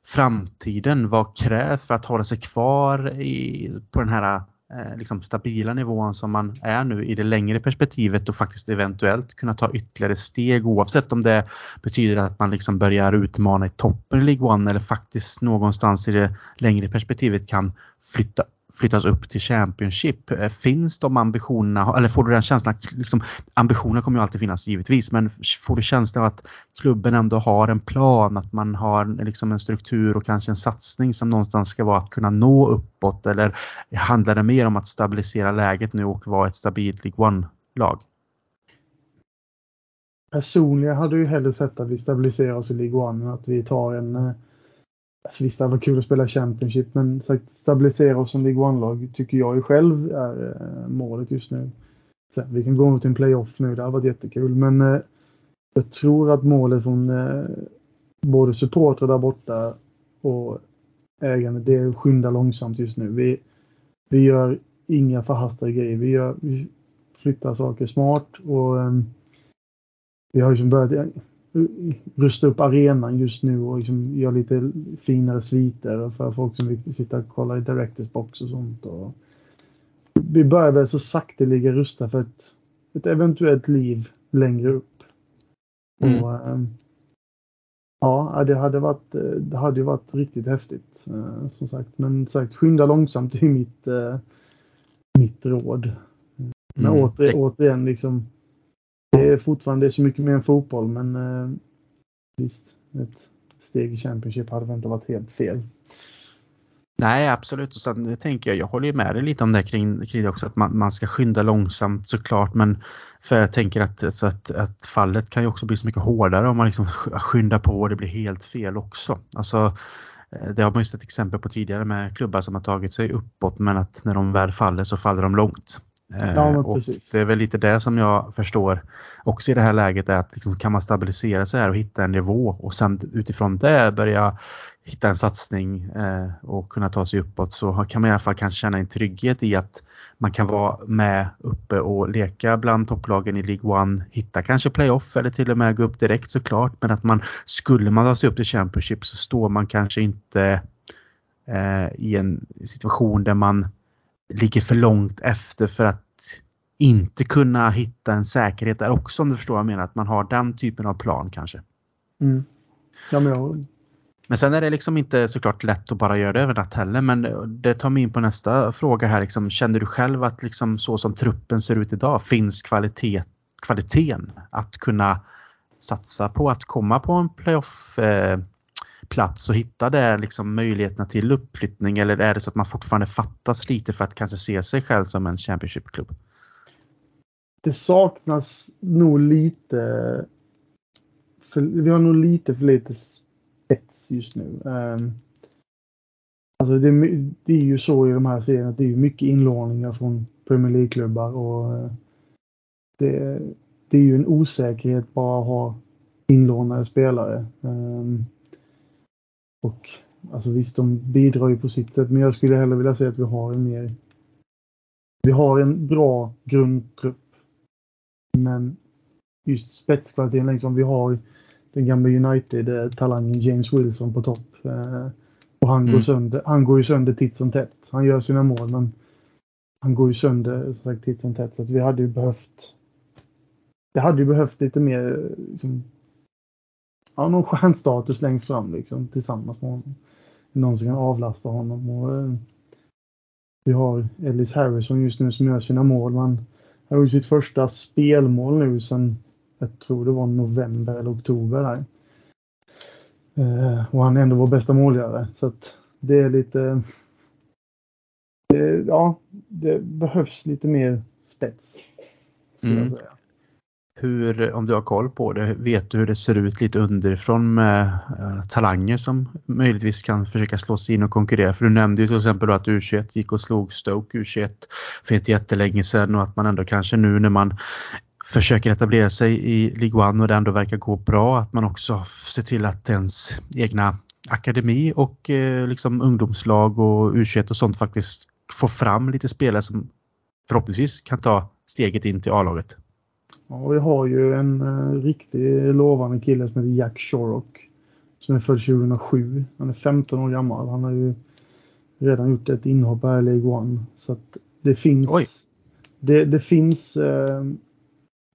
S1: framtiden? Vad krävs för att hålla sig kvar i, på den här Eh, liksom stabila nivån som man är nu i det längre perspektivet och faktiskt eventuellt kunna ta ytterligare steg oavsett om det betyder att man liksom börjar utmana i toppen i League One eller faktiskt någonstans i det längre perspektivet kan flytta flyttas upp till Championship. Eh, finns de ambitionerna, eller får du den känslan, liksom, ambitioner kommer ju alltid finnas givetvis, men får du känslan att klubben ändå har en plan, att man har liksom en struktur och kanske en satsning som någonstans ska vara att kunna nå uppåt eller handlar det mer om att stabilisera läget nu och vara ett stabilt League One-lag?
S2: Personligen hade jag hellre sett att vi stabiliserar oss i League One än att vi tar en eh, Alltså visst, det var kul att spela Championship, men sagt, stabilisera oss som League One-lag tycker jag ju själv är eh, målet just nu. Sen, vi kan gå mot en playoff nu, det har varit jättekul, men eh, jag tror att målet från eh, både supportrar där borta och ägande, det är att skynda långsamt just nu. Vi, vi gör inga förhastade grejer. Vi, gör, vi flyttar saker smart och eh, vi har liksom börjat rusta upp arenan just nu och liksom göra lite finare sviter för folk som vill sitta och kolla i Directors box och sånt. Och vi börjar väl så sakteliga rusta för ett, ett eventuellt liv längre upp. Mm. Och, um, Ja, det hade varit, det hade varit riktigt häftigt. Eh, som sagt. Men sagt, skynda långsamt är mitt, eh, mitt råd. Men mm. åter, återigen, liksom, det är fortfarande det är så mycket mer än fotboll, men eh, visst, ett steg i Championship hade väl inte varit helt fel.
S1: Nej, absolut. Och sen tänker jag, jag håller ju med dig lite om det kring, kring det också, att man, man ska skynda långsamt såklart. Men för jag tänker att, så att, att fallet kan ju också bli så mycket hårdare om man liksom skyndar på och det blir helt fel också. Alltså, eh, det har man ju sett exempel på tidigare med klubbar som har tagit sig uppåt men att när de väl faller så faller de långt.
S2: Ja, eh, och
S1: det är väl lite det som jag förstår också i det här läget är att liksom, kan man stabilisera sig här och hitta en nivå och sen utifrån det börja hitta en satsning eh, och kunna ta sig uppåt så kan man i alla fall kanske känna en trygghet i att man kan vara med uppe och leka bland topplagen i League One, hitta kanske playoff eller till och med gå upp direkt såklart men att man skulle man ta sig upp till Championship så står man kanske inte eh, i en situation där man ligger för långt efter för att inte kunna hitta en säkerhet där också om du förstår vad jag menar. Att man har den typen av plan kanske.
S2: Mm. Ja, men, jag...
S1: men sen är det liksom inte såklart lätt att bara göra det över natt heller. Men det tar mig in på nästa fråga här. Liksom, känner du själv att liksom så som truppen ser ut idag finns kvalitet, kvaliteten att kunna satsa på att komma på en playoff eh, plats och hitta där liksom möjligheterna till uppflyttning eller är det så att man fortfarande fattas lite för att kanske se sig själv som en Championship-klubb?
S2: Det saknas nog lite för, vi har nog lite för lite spets just nu. Um, alltså det, det, är ju så i de här serierna att det är mycket inlåningar från Premier League-klubbar och eh, det, det, är ju en osäkerhet bara att ha inlånade spelare. Um, och alltså visst, de bidrar ju på sitt sätt, men jag skulle hellre vilja säga att vi har en mer... Vi har en bra grundtrupp. Men just spetskvaliteten, liksom, vi har den gamla United-talangen James Wilson på topp. Eh, och han, mm. går sönder, han går ju sönder titt som tätt. Han gör sina mål, men han går ju sönder sagt, titt som tätt. Så vi hade ju behövt... Det hade ju behövt lite mer liksom, ja, någon stjärnstatus längst fram liksom, tillsammans med honom. Någon som kan avlasta honom. Och, eh, vi har Ellis Harrison just nu som gör sina mål. Han har gjort sitt första spelmål nu sedan, jag tror det var november eller oktober. Där. Eh, och han är ändå vår bästa målgörare. Så det är lite... Det, ja, det behövs lite mer spets. Mm
S1: hur, om du har koll på det, vet du hur det ser ut lite underifrån med eh, talanger som möjligtvis kan försöka slå sig in och konkurrera? För du nämnde ju till exempel att U21 gick och slog Stoke U21 för inte jättelänge sedan och att man ändå kanske nu när man försöker etablera sig i League One och det ändå verkar gå bra att man också ser till att ens egna akademi och eh, liksom ungdomslag och U21 och sånt faktiskt får fram lite spelare som förhoppningsvis kan ta steget in till A-laget.
S2: Ja, vi har ju en uh, riktigt lovande kille som heter Jack Shorrock. Som är född 2007. Han är 15 år gammal. Han har ju redan gjort ett inhopp här i League One. Så att det finns, det, det, finns uh,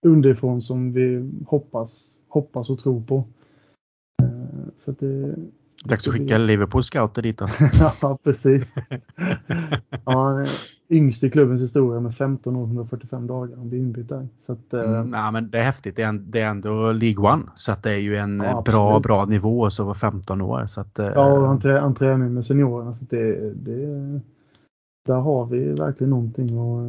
S2: underifrån som vi hoppas, hoppas och tror på. Uh, så att det,
S1: Dags att skicka Liverpool scouter dit då.
S2: ja, precis. ja, yngst i klubbens historia med 15 år och 145 dagar. Han blir inbytt där. Så att,
S1: eh, mm, ja, men det är häftigt. Det är, det är ändå League One. Så att det är ju en ja, bra, bra nivå så var 15 år. Så att,
S2: eh, ja, och han, trä, han tränar med seniorerna. Så det, det, där har vi verkligen någonting. Och,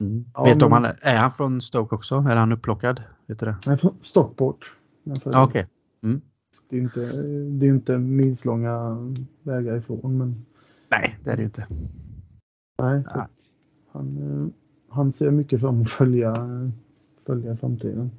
S1: mm. ja, Vet du om han är han från Stoke också? Är han upplockad? Vet du det?
S2: Nej, från Stockport.
S1: Ja, Okej. Okay. Mm.
S2: Det är inte, det är inte milslånga vägar ifrån. Men...
S1: Nej, det är det inte.
S2: Nej, ja. han, eh, han ser mycket fram emot att följa, följa framtiden.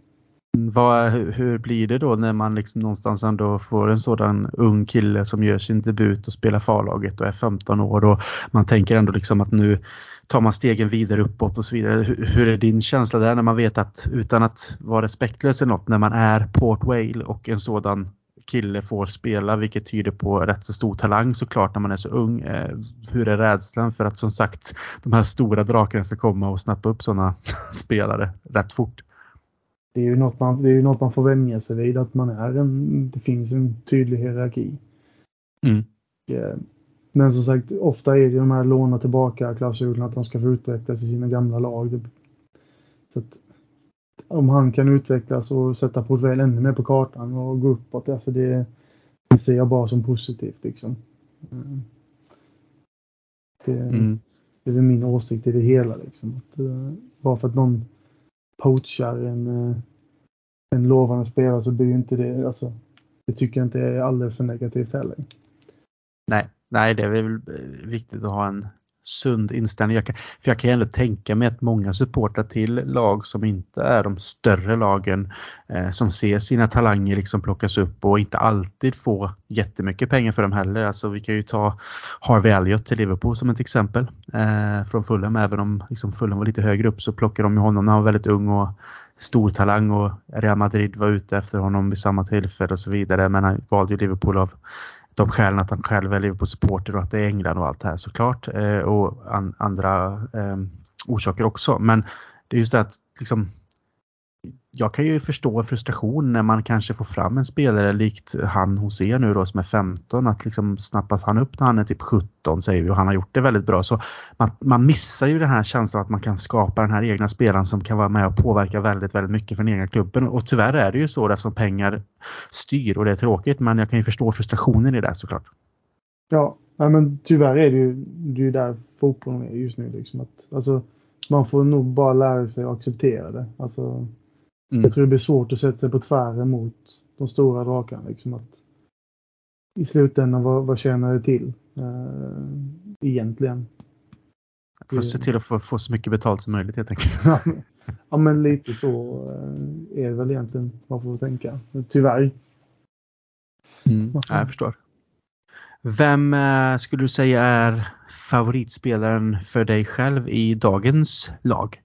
S1: Vad, hur blir det då när man liksom någonstans ändå får en sådan ung kille som gör sin debut och spelar farlaget och är 15 år och man tänker ändå liksom att nu tar man stegen vidare uppåt och så vidare. Hur, hur, är din känsla där när man vet att utan att vara respektlös eller något när man är Port Vale och en sådan kille får spela vilket tyder på rätt så stor talang såklart när man är så ung. Eh, hur är rädslan för att som sagt de här stora drakarna ska komma och snappa upp sådana spelare rätt fort?
S2: Det är ju något man, det är något man får vänja sig vid att man är en, det finns en tydlig hierarki.
S1: Mm.
S2: Eh, men som sagt, ofta är det de här låna tillbaka klausulerna att de ska få utvecklas i sina gamla lag. Så att om han kan utvecklas och sätta Portvel ännu mer på kartan och gå uppåt, alltså det, det ser jag bara som positivt. Liksom. Mm. Det, mm. det är min åsikt i det hela. Liksom. Att, uh, bara för att någon poachar en, uh, en lovande spelare så blir inte det, alltså, det tycker jag inte är alldeles för negativt heller.
S1: Nej, nej det är väl viktigt att ha en sund inställning. Jag kan, för jag kan ändå tänka mig att många supportrar till lag som inte är de större lagen eh, som ser sina talanger liksom plockas upp och inte alltid får jättemycket pengar för dem heller. Alltså vi kan ju ta Harvey Elliott till Liverpool som ett exempel eh, från Fulham. Även om liksom Fulham var lite högre upp så plockade de ju honom när han var väldigt ung och stor talang och Real Madrid var ute efter honom vid samma tillfälle och så vidare. Men han valde ju Liverpool av de skälen att han själv är Liverpool-supporter och att det är England och allt det här såklart. Eh, och an, andra eh, orsaker också. Men det är just det att liksom, jag kan ju förstå frustration när man kanske får fram en spelare likt han hos er nu då som är 15 att liksom snappas han upp när han är typ 17 säger vi och han har gjort det väldigt bra. Så man, man missar ju den här känslan att man kan skapa den här egna spelaren som kan vara med och påverka väldigt, väldigt mycket för den egna klubben. Och tyvärr är det ju så eftersom pengar styr och det är tråkigt men jag kan ju förstå frustrationen i det såklart.
S2: Ja, men tyvärr är det ju, det är ju där fotbollen är just nu. Liksom att, alltså, man får nog bara lära sig att acceptera det. Alltså, Mm. Jag tror det blir svårt att sätta sig på tvären mot de stora drakarna. Liksom att I slutändan, vad, vad tjänar det till uh, egentligen?
S1: Att få se till att få, få så mycket betalt som möjligt helt enkelt.
S2: ja, men lite så uh, är det väl egentligen man får tänka. Tyvärr.
S1: Mm. Ja, jag förstår. Vem uh, skulle du säga är favoritspelaren för dig själv i dagens lag?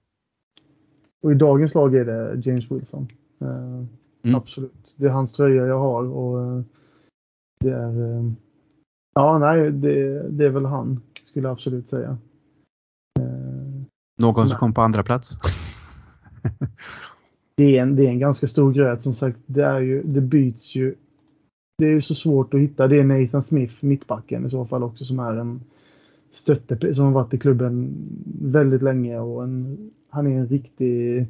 S2: Och i dagens lag är det James Wilson. Uh, mm. Absolut. Det är hans tröja jag har och uh, det är... Uh, ja, nej, det, det, är väl han skulle jag absolut säga.
S1: Någon som, som kom på andra plats?
S2: det, är en, det är en ganska stor gröt som sagt. Det, är ju, det byts ju. Det är ju så svårt att hitta. Det är Nathan Smith, mittbacken i så fall också, som är en stötte som har varit i klubben väldigt länge och en han är en riktig...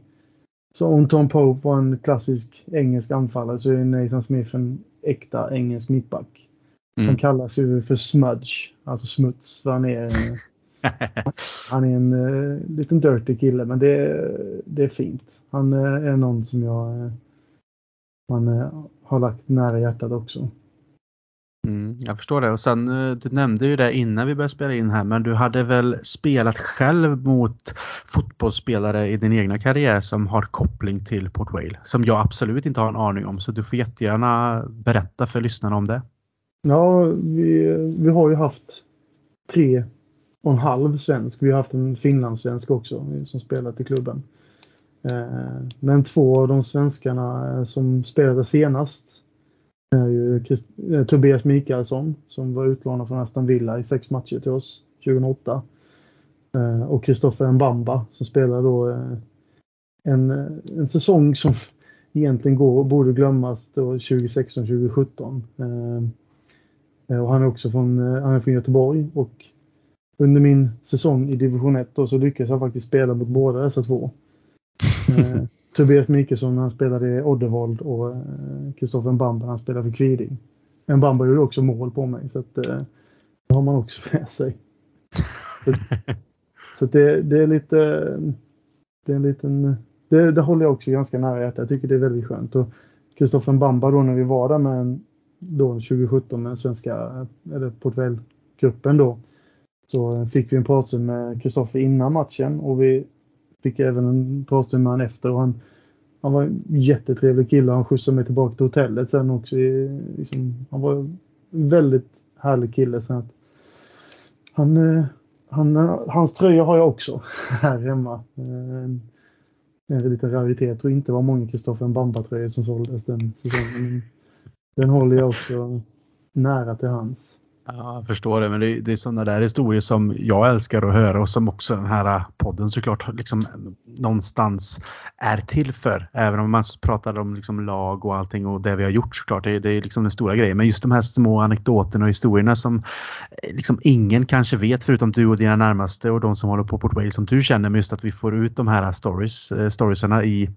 S2: Så om Tom Pope var en klassisk engelsk anfallare så är Nathan Smith en äkta engelsk mittback. Mm. Han kallas ju för smudge, alltså smuts. För han är, han är en uh, liten dirty kille men det, det är fint. Han uh, är någon som jag uh, man, har lagt nära hjärtat också.
S1: Mm, jag förstår det och sen eh, du nämnde ju det innan vi började spela in här men du hade väl spelat själv mot fotbollsspelare i din egna karriär som har koppling till Port Vale som jag absolut inte har en aning om så du får jättegärna berätta för lyssnarna om det.
S2: Ja, vi, vi har ju haft tre och en halv svensk. Vi har haft en finlandssvensk också som spelat i klubben. Eh, men två av de svenskarna eh, som spelade senast är ju Christ eh, Tobias Mikaelsson som var utlånad från Aston Villa i sex matcher till oss 2008. Eh, och Kristoffer Mbamba som spelar då eh, en, en säsong som egentligen går, borde glömmas då 2016-2017. Och han är också från, han är från Göteborg och under min säsong i division 1 då så lyckades jag faktiskt spela mot båda dessa två. Tobias Mikaelsson han spelade i Oddevold och Kristoffer eh, Mbamba han spelade för Kviding. Mbamba gjorde också mål på mig så att eh, det har man också med sig. Så, så det, det, är lite, det är en liten, det, det håller jag också ganska nära hjärtat. Jag tycker det är väldigt skönt. Och Kristoffer Mbamba då när vi var där med då 2017 med svenska, eller Portvel-gruppen då. Så fick vi en pratstund med Kristoffer innan matchen och vi fick även en pratstund med honom efter. Och han, han var en jättetrevlig kille. Han skjutsade mig tillbaka till hotellet sen också. Liksom, han var en väldigt härlig kille. Så att han, eh, han, eh, hans tröja har jag också här hemma. Eh, en, en liten raritet. Jag tror inte det var många Kristoffer Bamba-tröjor som såldes den säsongen. Den håller jag också nära till hans.
S1: Ja, jag förstår det, men det är, det är sådana där historier som jag älskar att höra och som också den här podden såklart liksom någonstans är till för. Även om man pratar om liksom lag och allting och det vi har gjort såklart. Det, det är liksom den stora grejen. Men just de här små anekdoterna och historierna som eh, liksom ingen kanske vet förutom du och dina närmaste och de som håller på Port Wales som du känner. Men just att vi får ut de här stories, eh, storiesarna i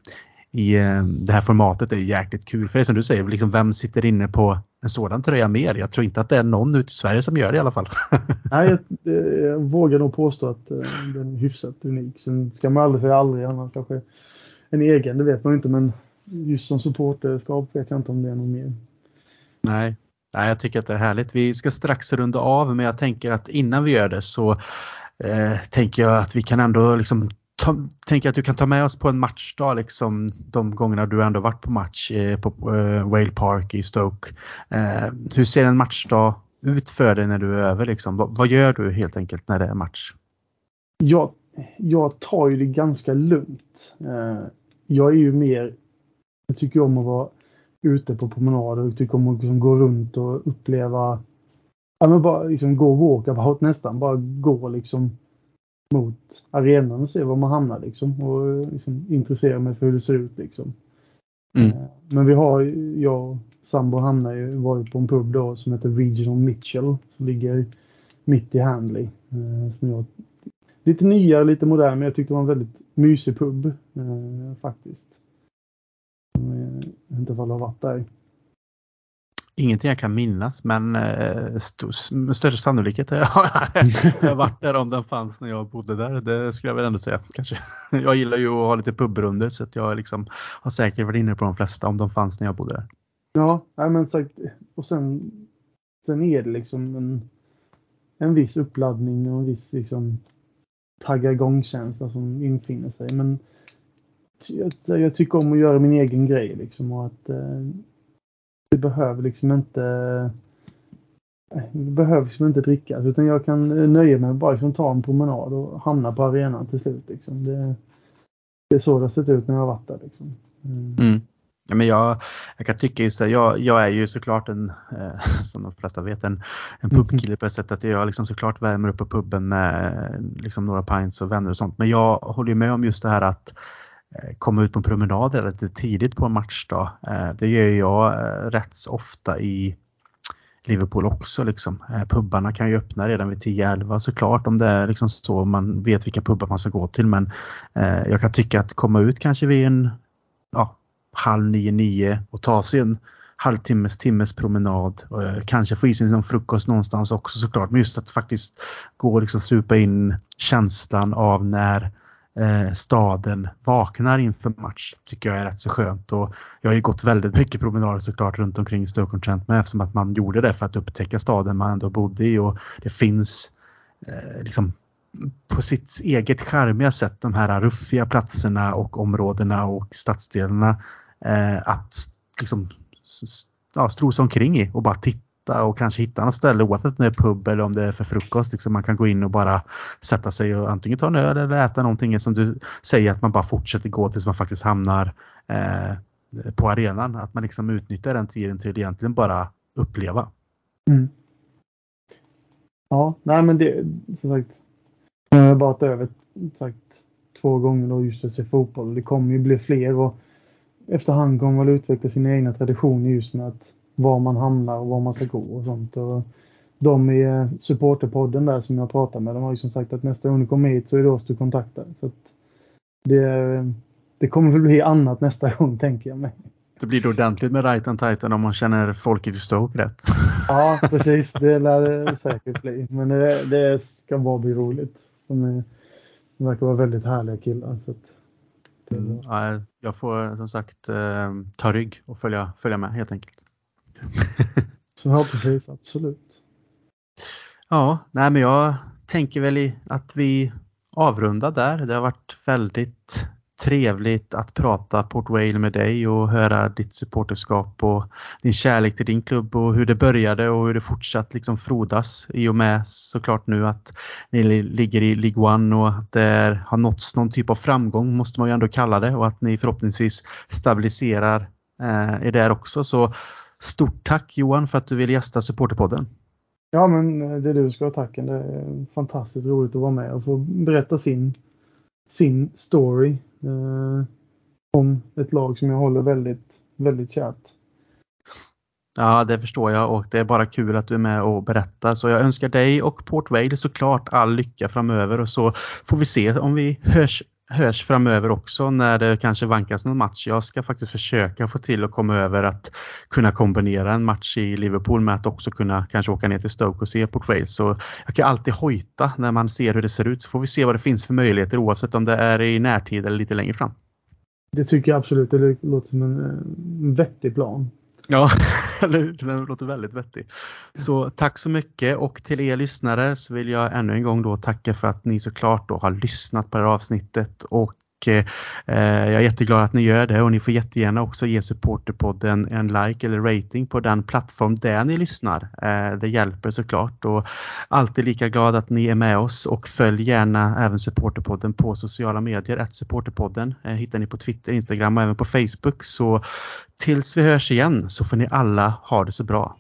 S1: i eh, det här formatet är jäkligt kul. För det som du säger, liksom, vem sitter inne på en sådan tröja mer? Jag tror inte att det är någon ute i Sverige som gör det i alla fall.
S2: Nej, jag, jag vågar nog påstå att uh, den är hyfsat unik. Sen ska man aldrig säga aldrig, annars kanske en egen, det vet man inte. Men just som supporterskap vet jag inte om det är någon mer.
S1: Nej, Nej, jag tycker att det är härligt. Vi ska strax runda av, men jag tänker att innan vi gör det så eh, tänker jag att vi kan ändå liksom ta, tänker att du kan ta med oss på en matchdag liksom de gångerna du ändå varit på match eh, på eh, Whale Park i Stoke. Eh, hur ser en matchdag ut för dig när du är över liksom? vad, vad gör du helt enkelt när det är match?
S2: Jag, jag tar ju det ganska lugnt. Eh, jag är ju mer, jag tycker om att vara ute på promenader och tycker om att liksom gå runt och uppleva, ja men bara liksom gå walkabout nästan, bara gå liksom mot arenan och se var man hamnar liksom. Och liksom intressera mig för hur det ser ut liksom. Mm. Eh, men vi har, jag och sambo hamnar ju, var ju på en pub då som heter Regional Mitchell. Som ligger mitt i Handley. Eh, som jag, lite nyare, lite modern, men jag tyckte det var en väldigt mysig pub eh, faktiskt. Jag vet inte ifall du har varit där.
S1: Ingenting jag kan minnas men eh, med största sannolikhet har jag varit där om den fanns när jag bodde där. Det skulle jag väl ändå säga. Kanske. Jag gillar ju att ha lite pubrunder så att jag liksom har säkert varit inne på de flesta om de fanns när jag bodde där.
S2: Ja, men sagt, och sen, sen är det liksom en, en viss uppladdning och en viss liksom, tagga igång-känsla som infinner sig. Men jag, jag, tycker om att göra min egen grej liksom och att eh, det behöver liksom inte eh, det behövs liksom inte drickas utan jag kan eh, nöja mig med bara liksom ta en promenad och hamna på arenan till slut. Liksom. Det, det är så det har sett ut när jag har varit där. Liksom.
S1: Mm. Mm. Ja, men jag, jag kan tycka just det, jag, jag är ju såklart en, eh, som de flesta vet, en, en pubkille på ett sätt att jag liksom såklart värmer upp på puben med liksom några pints och vänner och sånt. Men jag håller med om just det här att Eh, Eh, komma ut på en promenad relativt tidigt på en matchdag. Eh, det gör jag eh, rätt rätt ofta i Liverpool också. Liksom. Pubbarna kan ju öppna redan vid 10-11 såklart om det är liksom så man vet vilka pubbar man ska gå till. Men jag kan tycka att komma ut kanske vid en ja, halv nio, nio och ta sig en halvtimmes, timmes promenad. Kanske få i sig någon frukost någonstans också såklart. Men just att faktiskt gå och liksom supa in känslan av när eh, staden vaknar inför match tycker jag är rätt så skönt. Och jag har ju gått väldigt mycket promenader såklart runt omkring Stoke Trent med eftersom att man gjorde det för att upptäcka staden man ändå bodde i och det finns eh, liksom på sitt eget charmiga sätt de här ruffiga platserna och områdena och stadsdelarna eh, att liksom ja, strosa omkring i och bara titta hitta och kanske hitta något ställe oavsett om det är pub eller om det är för frukost. Liksom man kan gå in och bara sätta sig och antingen ta en öl eller äta någonting som du säger att man bara fortsätter gå tills man faktiskt hamnar eh, på arenan. Att man liksom utnyttjar den tiden till egentligen bara uppleva. Mm.
S2: Ja, nej men det som sagt. Jag har varit över sagt, två gånger då just att se fotboll. Det kommer ju bli fler och efterhand kommer man utveckla sina egna traditioner just med att var man hamnar och var man ska gå och sånt. Och de i eh, supporterpodden där som jag pratar med, de har ju som sagt att nästa gång du kommer hit så är det oss du kontaktar. Så det, det kommer väl bli annat nästa gång tänker jag mig.
S1: Det blir ordentligt med right and tighten om man känner folket i Stoke rätt.
S2: Ja, precis. Det lär det säkert bli. Men det, det ska bara bli roligt. De, är, de verkar vara väldigt härliga killar. Så
S1: det, mm, ja, jag får som sagt eh, ta rygg och följa, följa med helt enkelt.
S2: Så ja, precis. Absolut.
S1: Ja, nej men jag tänker väl att vi avrundar där. Det har varit väldigt trevligt att prata Port Vale med dig och höra ditt supporterskap och din kärlek till din klubb och hur det började och hur det fortsatt liksom frodas i och med såklart nu att ni ligger i League One och att det har nåtts någon typ av framgång måste man ju ändå kalla det och att ni förhoppningsvis stabiliserar eh, er där också. Så stort tack Johan för att du ville gästa Supporterpodden.
S2: Ja men eh, det är du ska ha tacken. Det är fantastiskt roligt att vara med och få berätta sin sin story eh, om ett lag som jag håller väldigt, väldigt kärt.
S1: Ja, det förstår jag och det är bara kul att du är med och berättar. Så jag önskar dig och Port Vale såklart all lycka framöver och så får vi se om vi hörs hörs framöver också när det kanske vankas någon match. Jag ska faktiskt försöka få till att komma över att kunna kombinera en match i Liverpool med att också kunna kanske åka ner till Stoke och se Port Wales. Så jag kan alltid hojta när man ser hur det ser ut så får vi se vad det finns för möjligheter oavsett om det är i närtid eller lite längre fram.
S2: Det tycker jag absolut. Det låter som en, eh, en vettig plan.
S1: Ja, den låter väldigt vettig. Så tack så mycket. Och till er lyssnare så vill jag ännu en gång då tacka för att ni såklart då har lyssnat på det här avsnittet. Och Eh, jag är jätteglad att ni gör det och ni får jättegärna också ge Supporterpodden en like eller rating på den plattform där ni lyssnar. Eh, det hjälper såklart och alltid lika glad att ni är med oss och följ gärna även Supporterpodden på sociala medier. Att Supporterpodden eh, hittar ni på Twitter, Instagram och även på Facebook. Så tills vi hörs igen så får ni alla ha det så bra.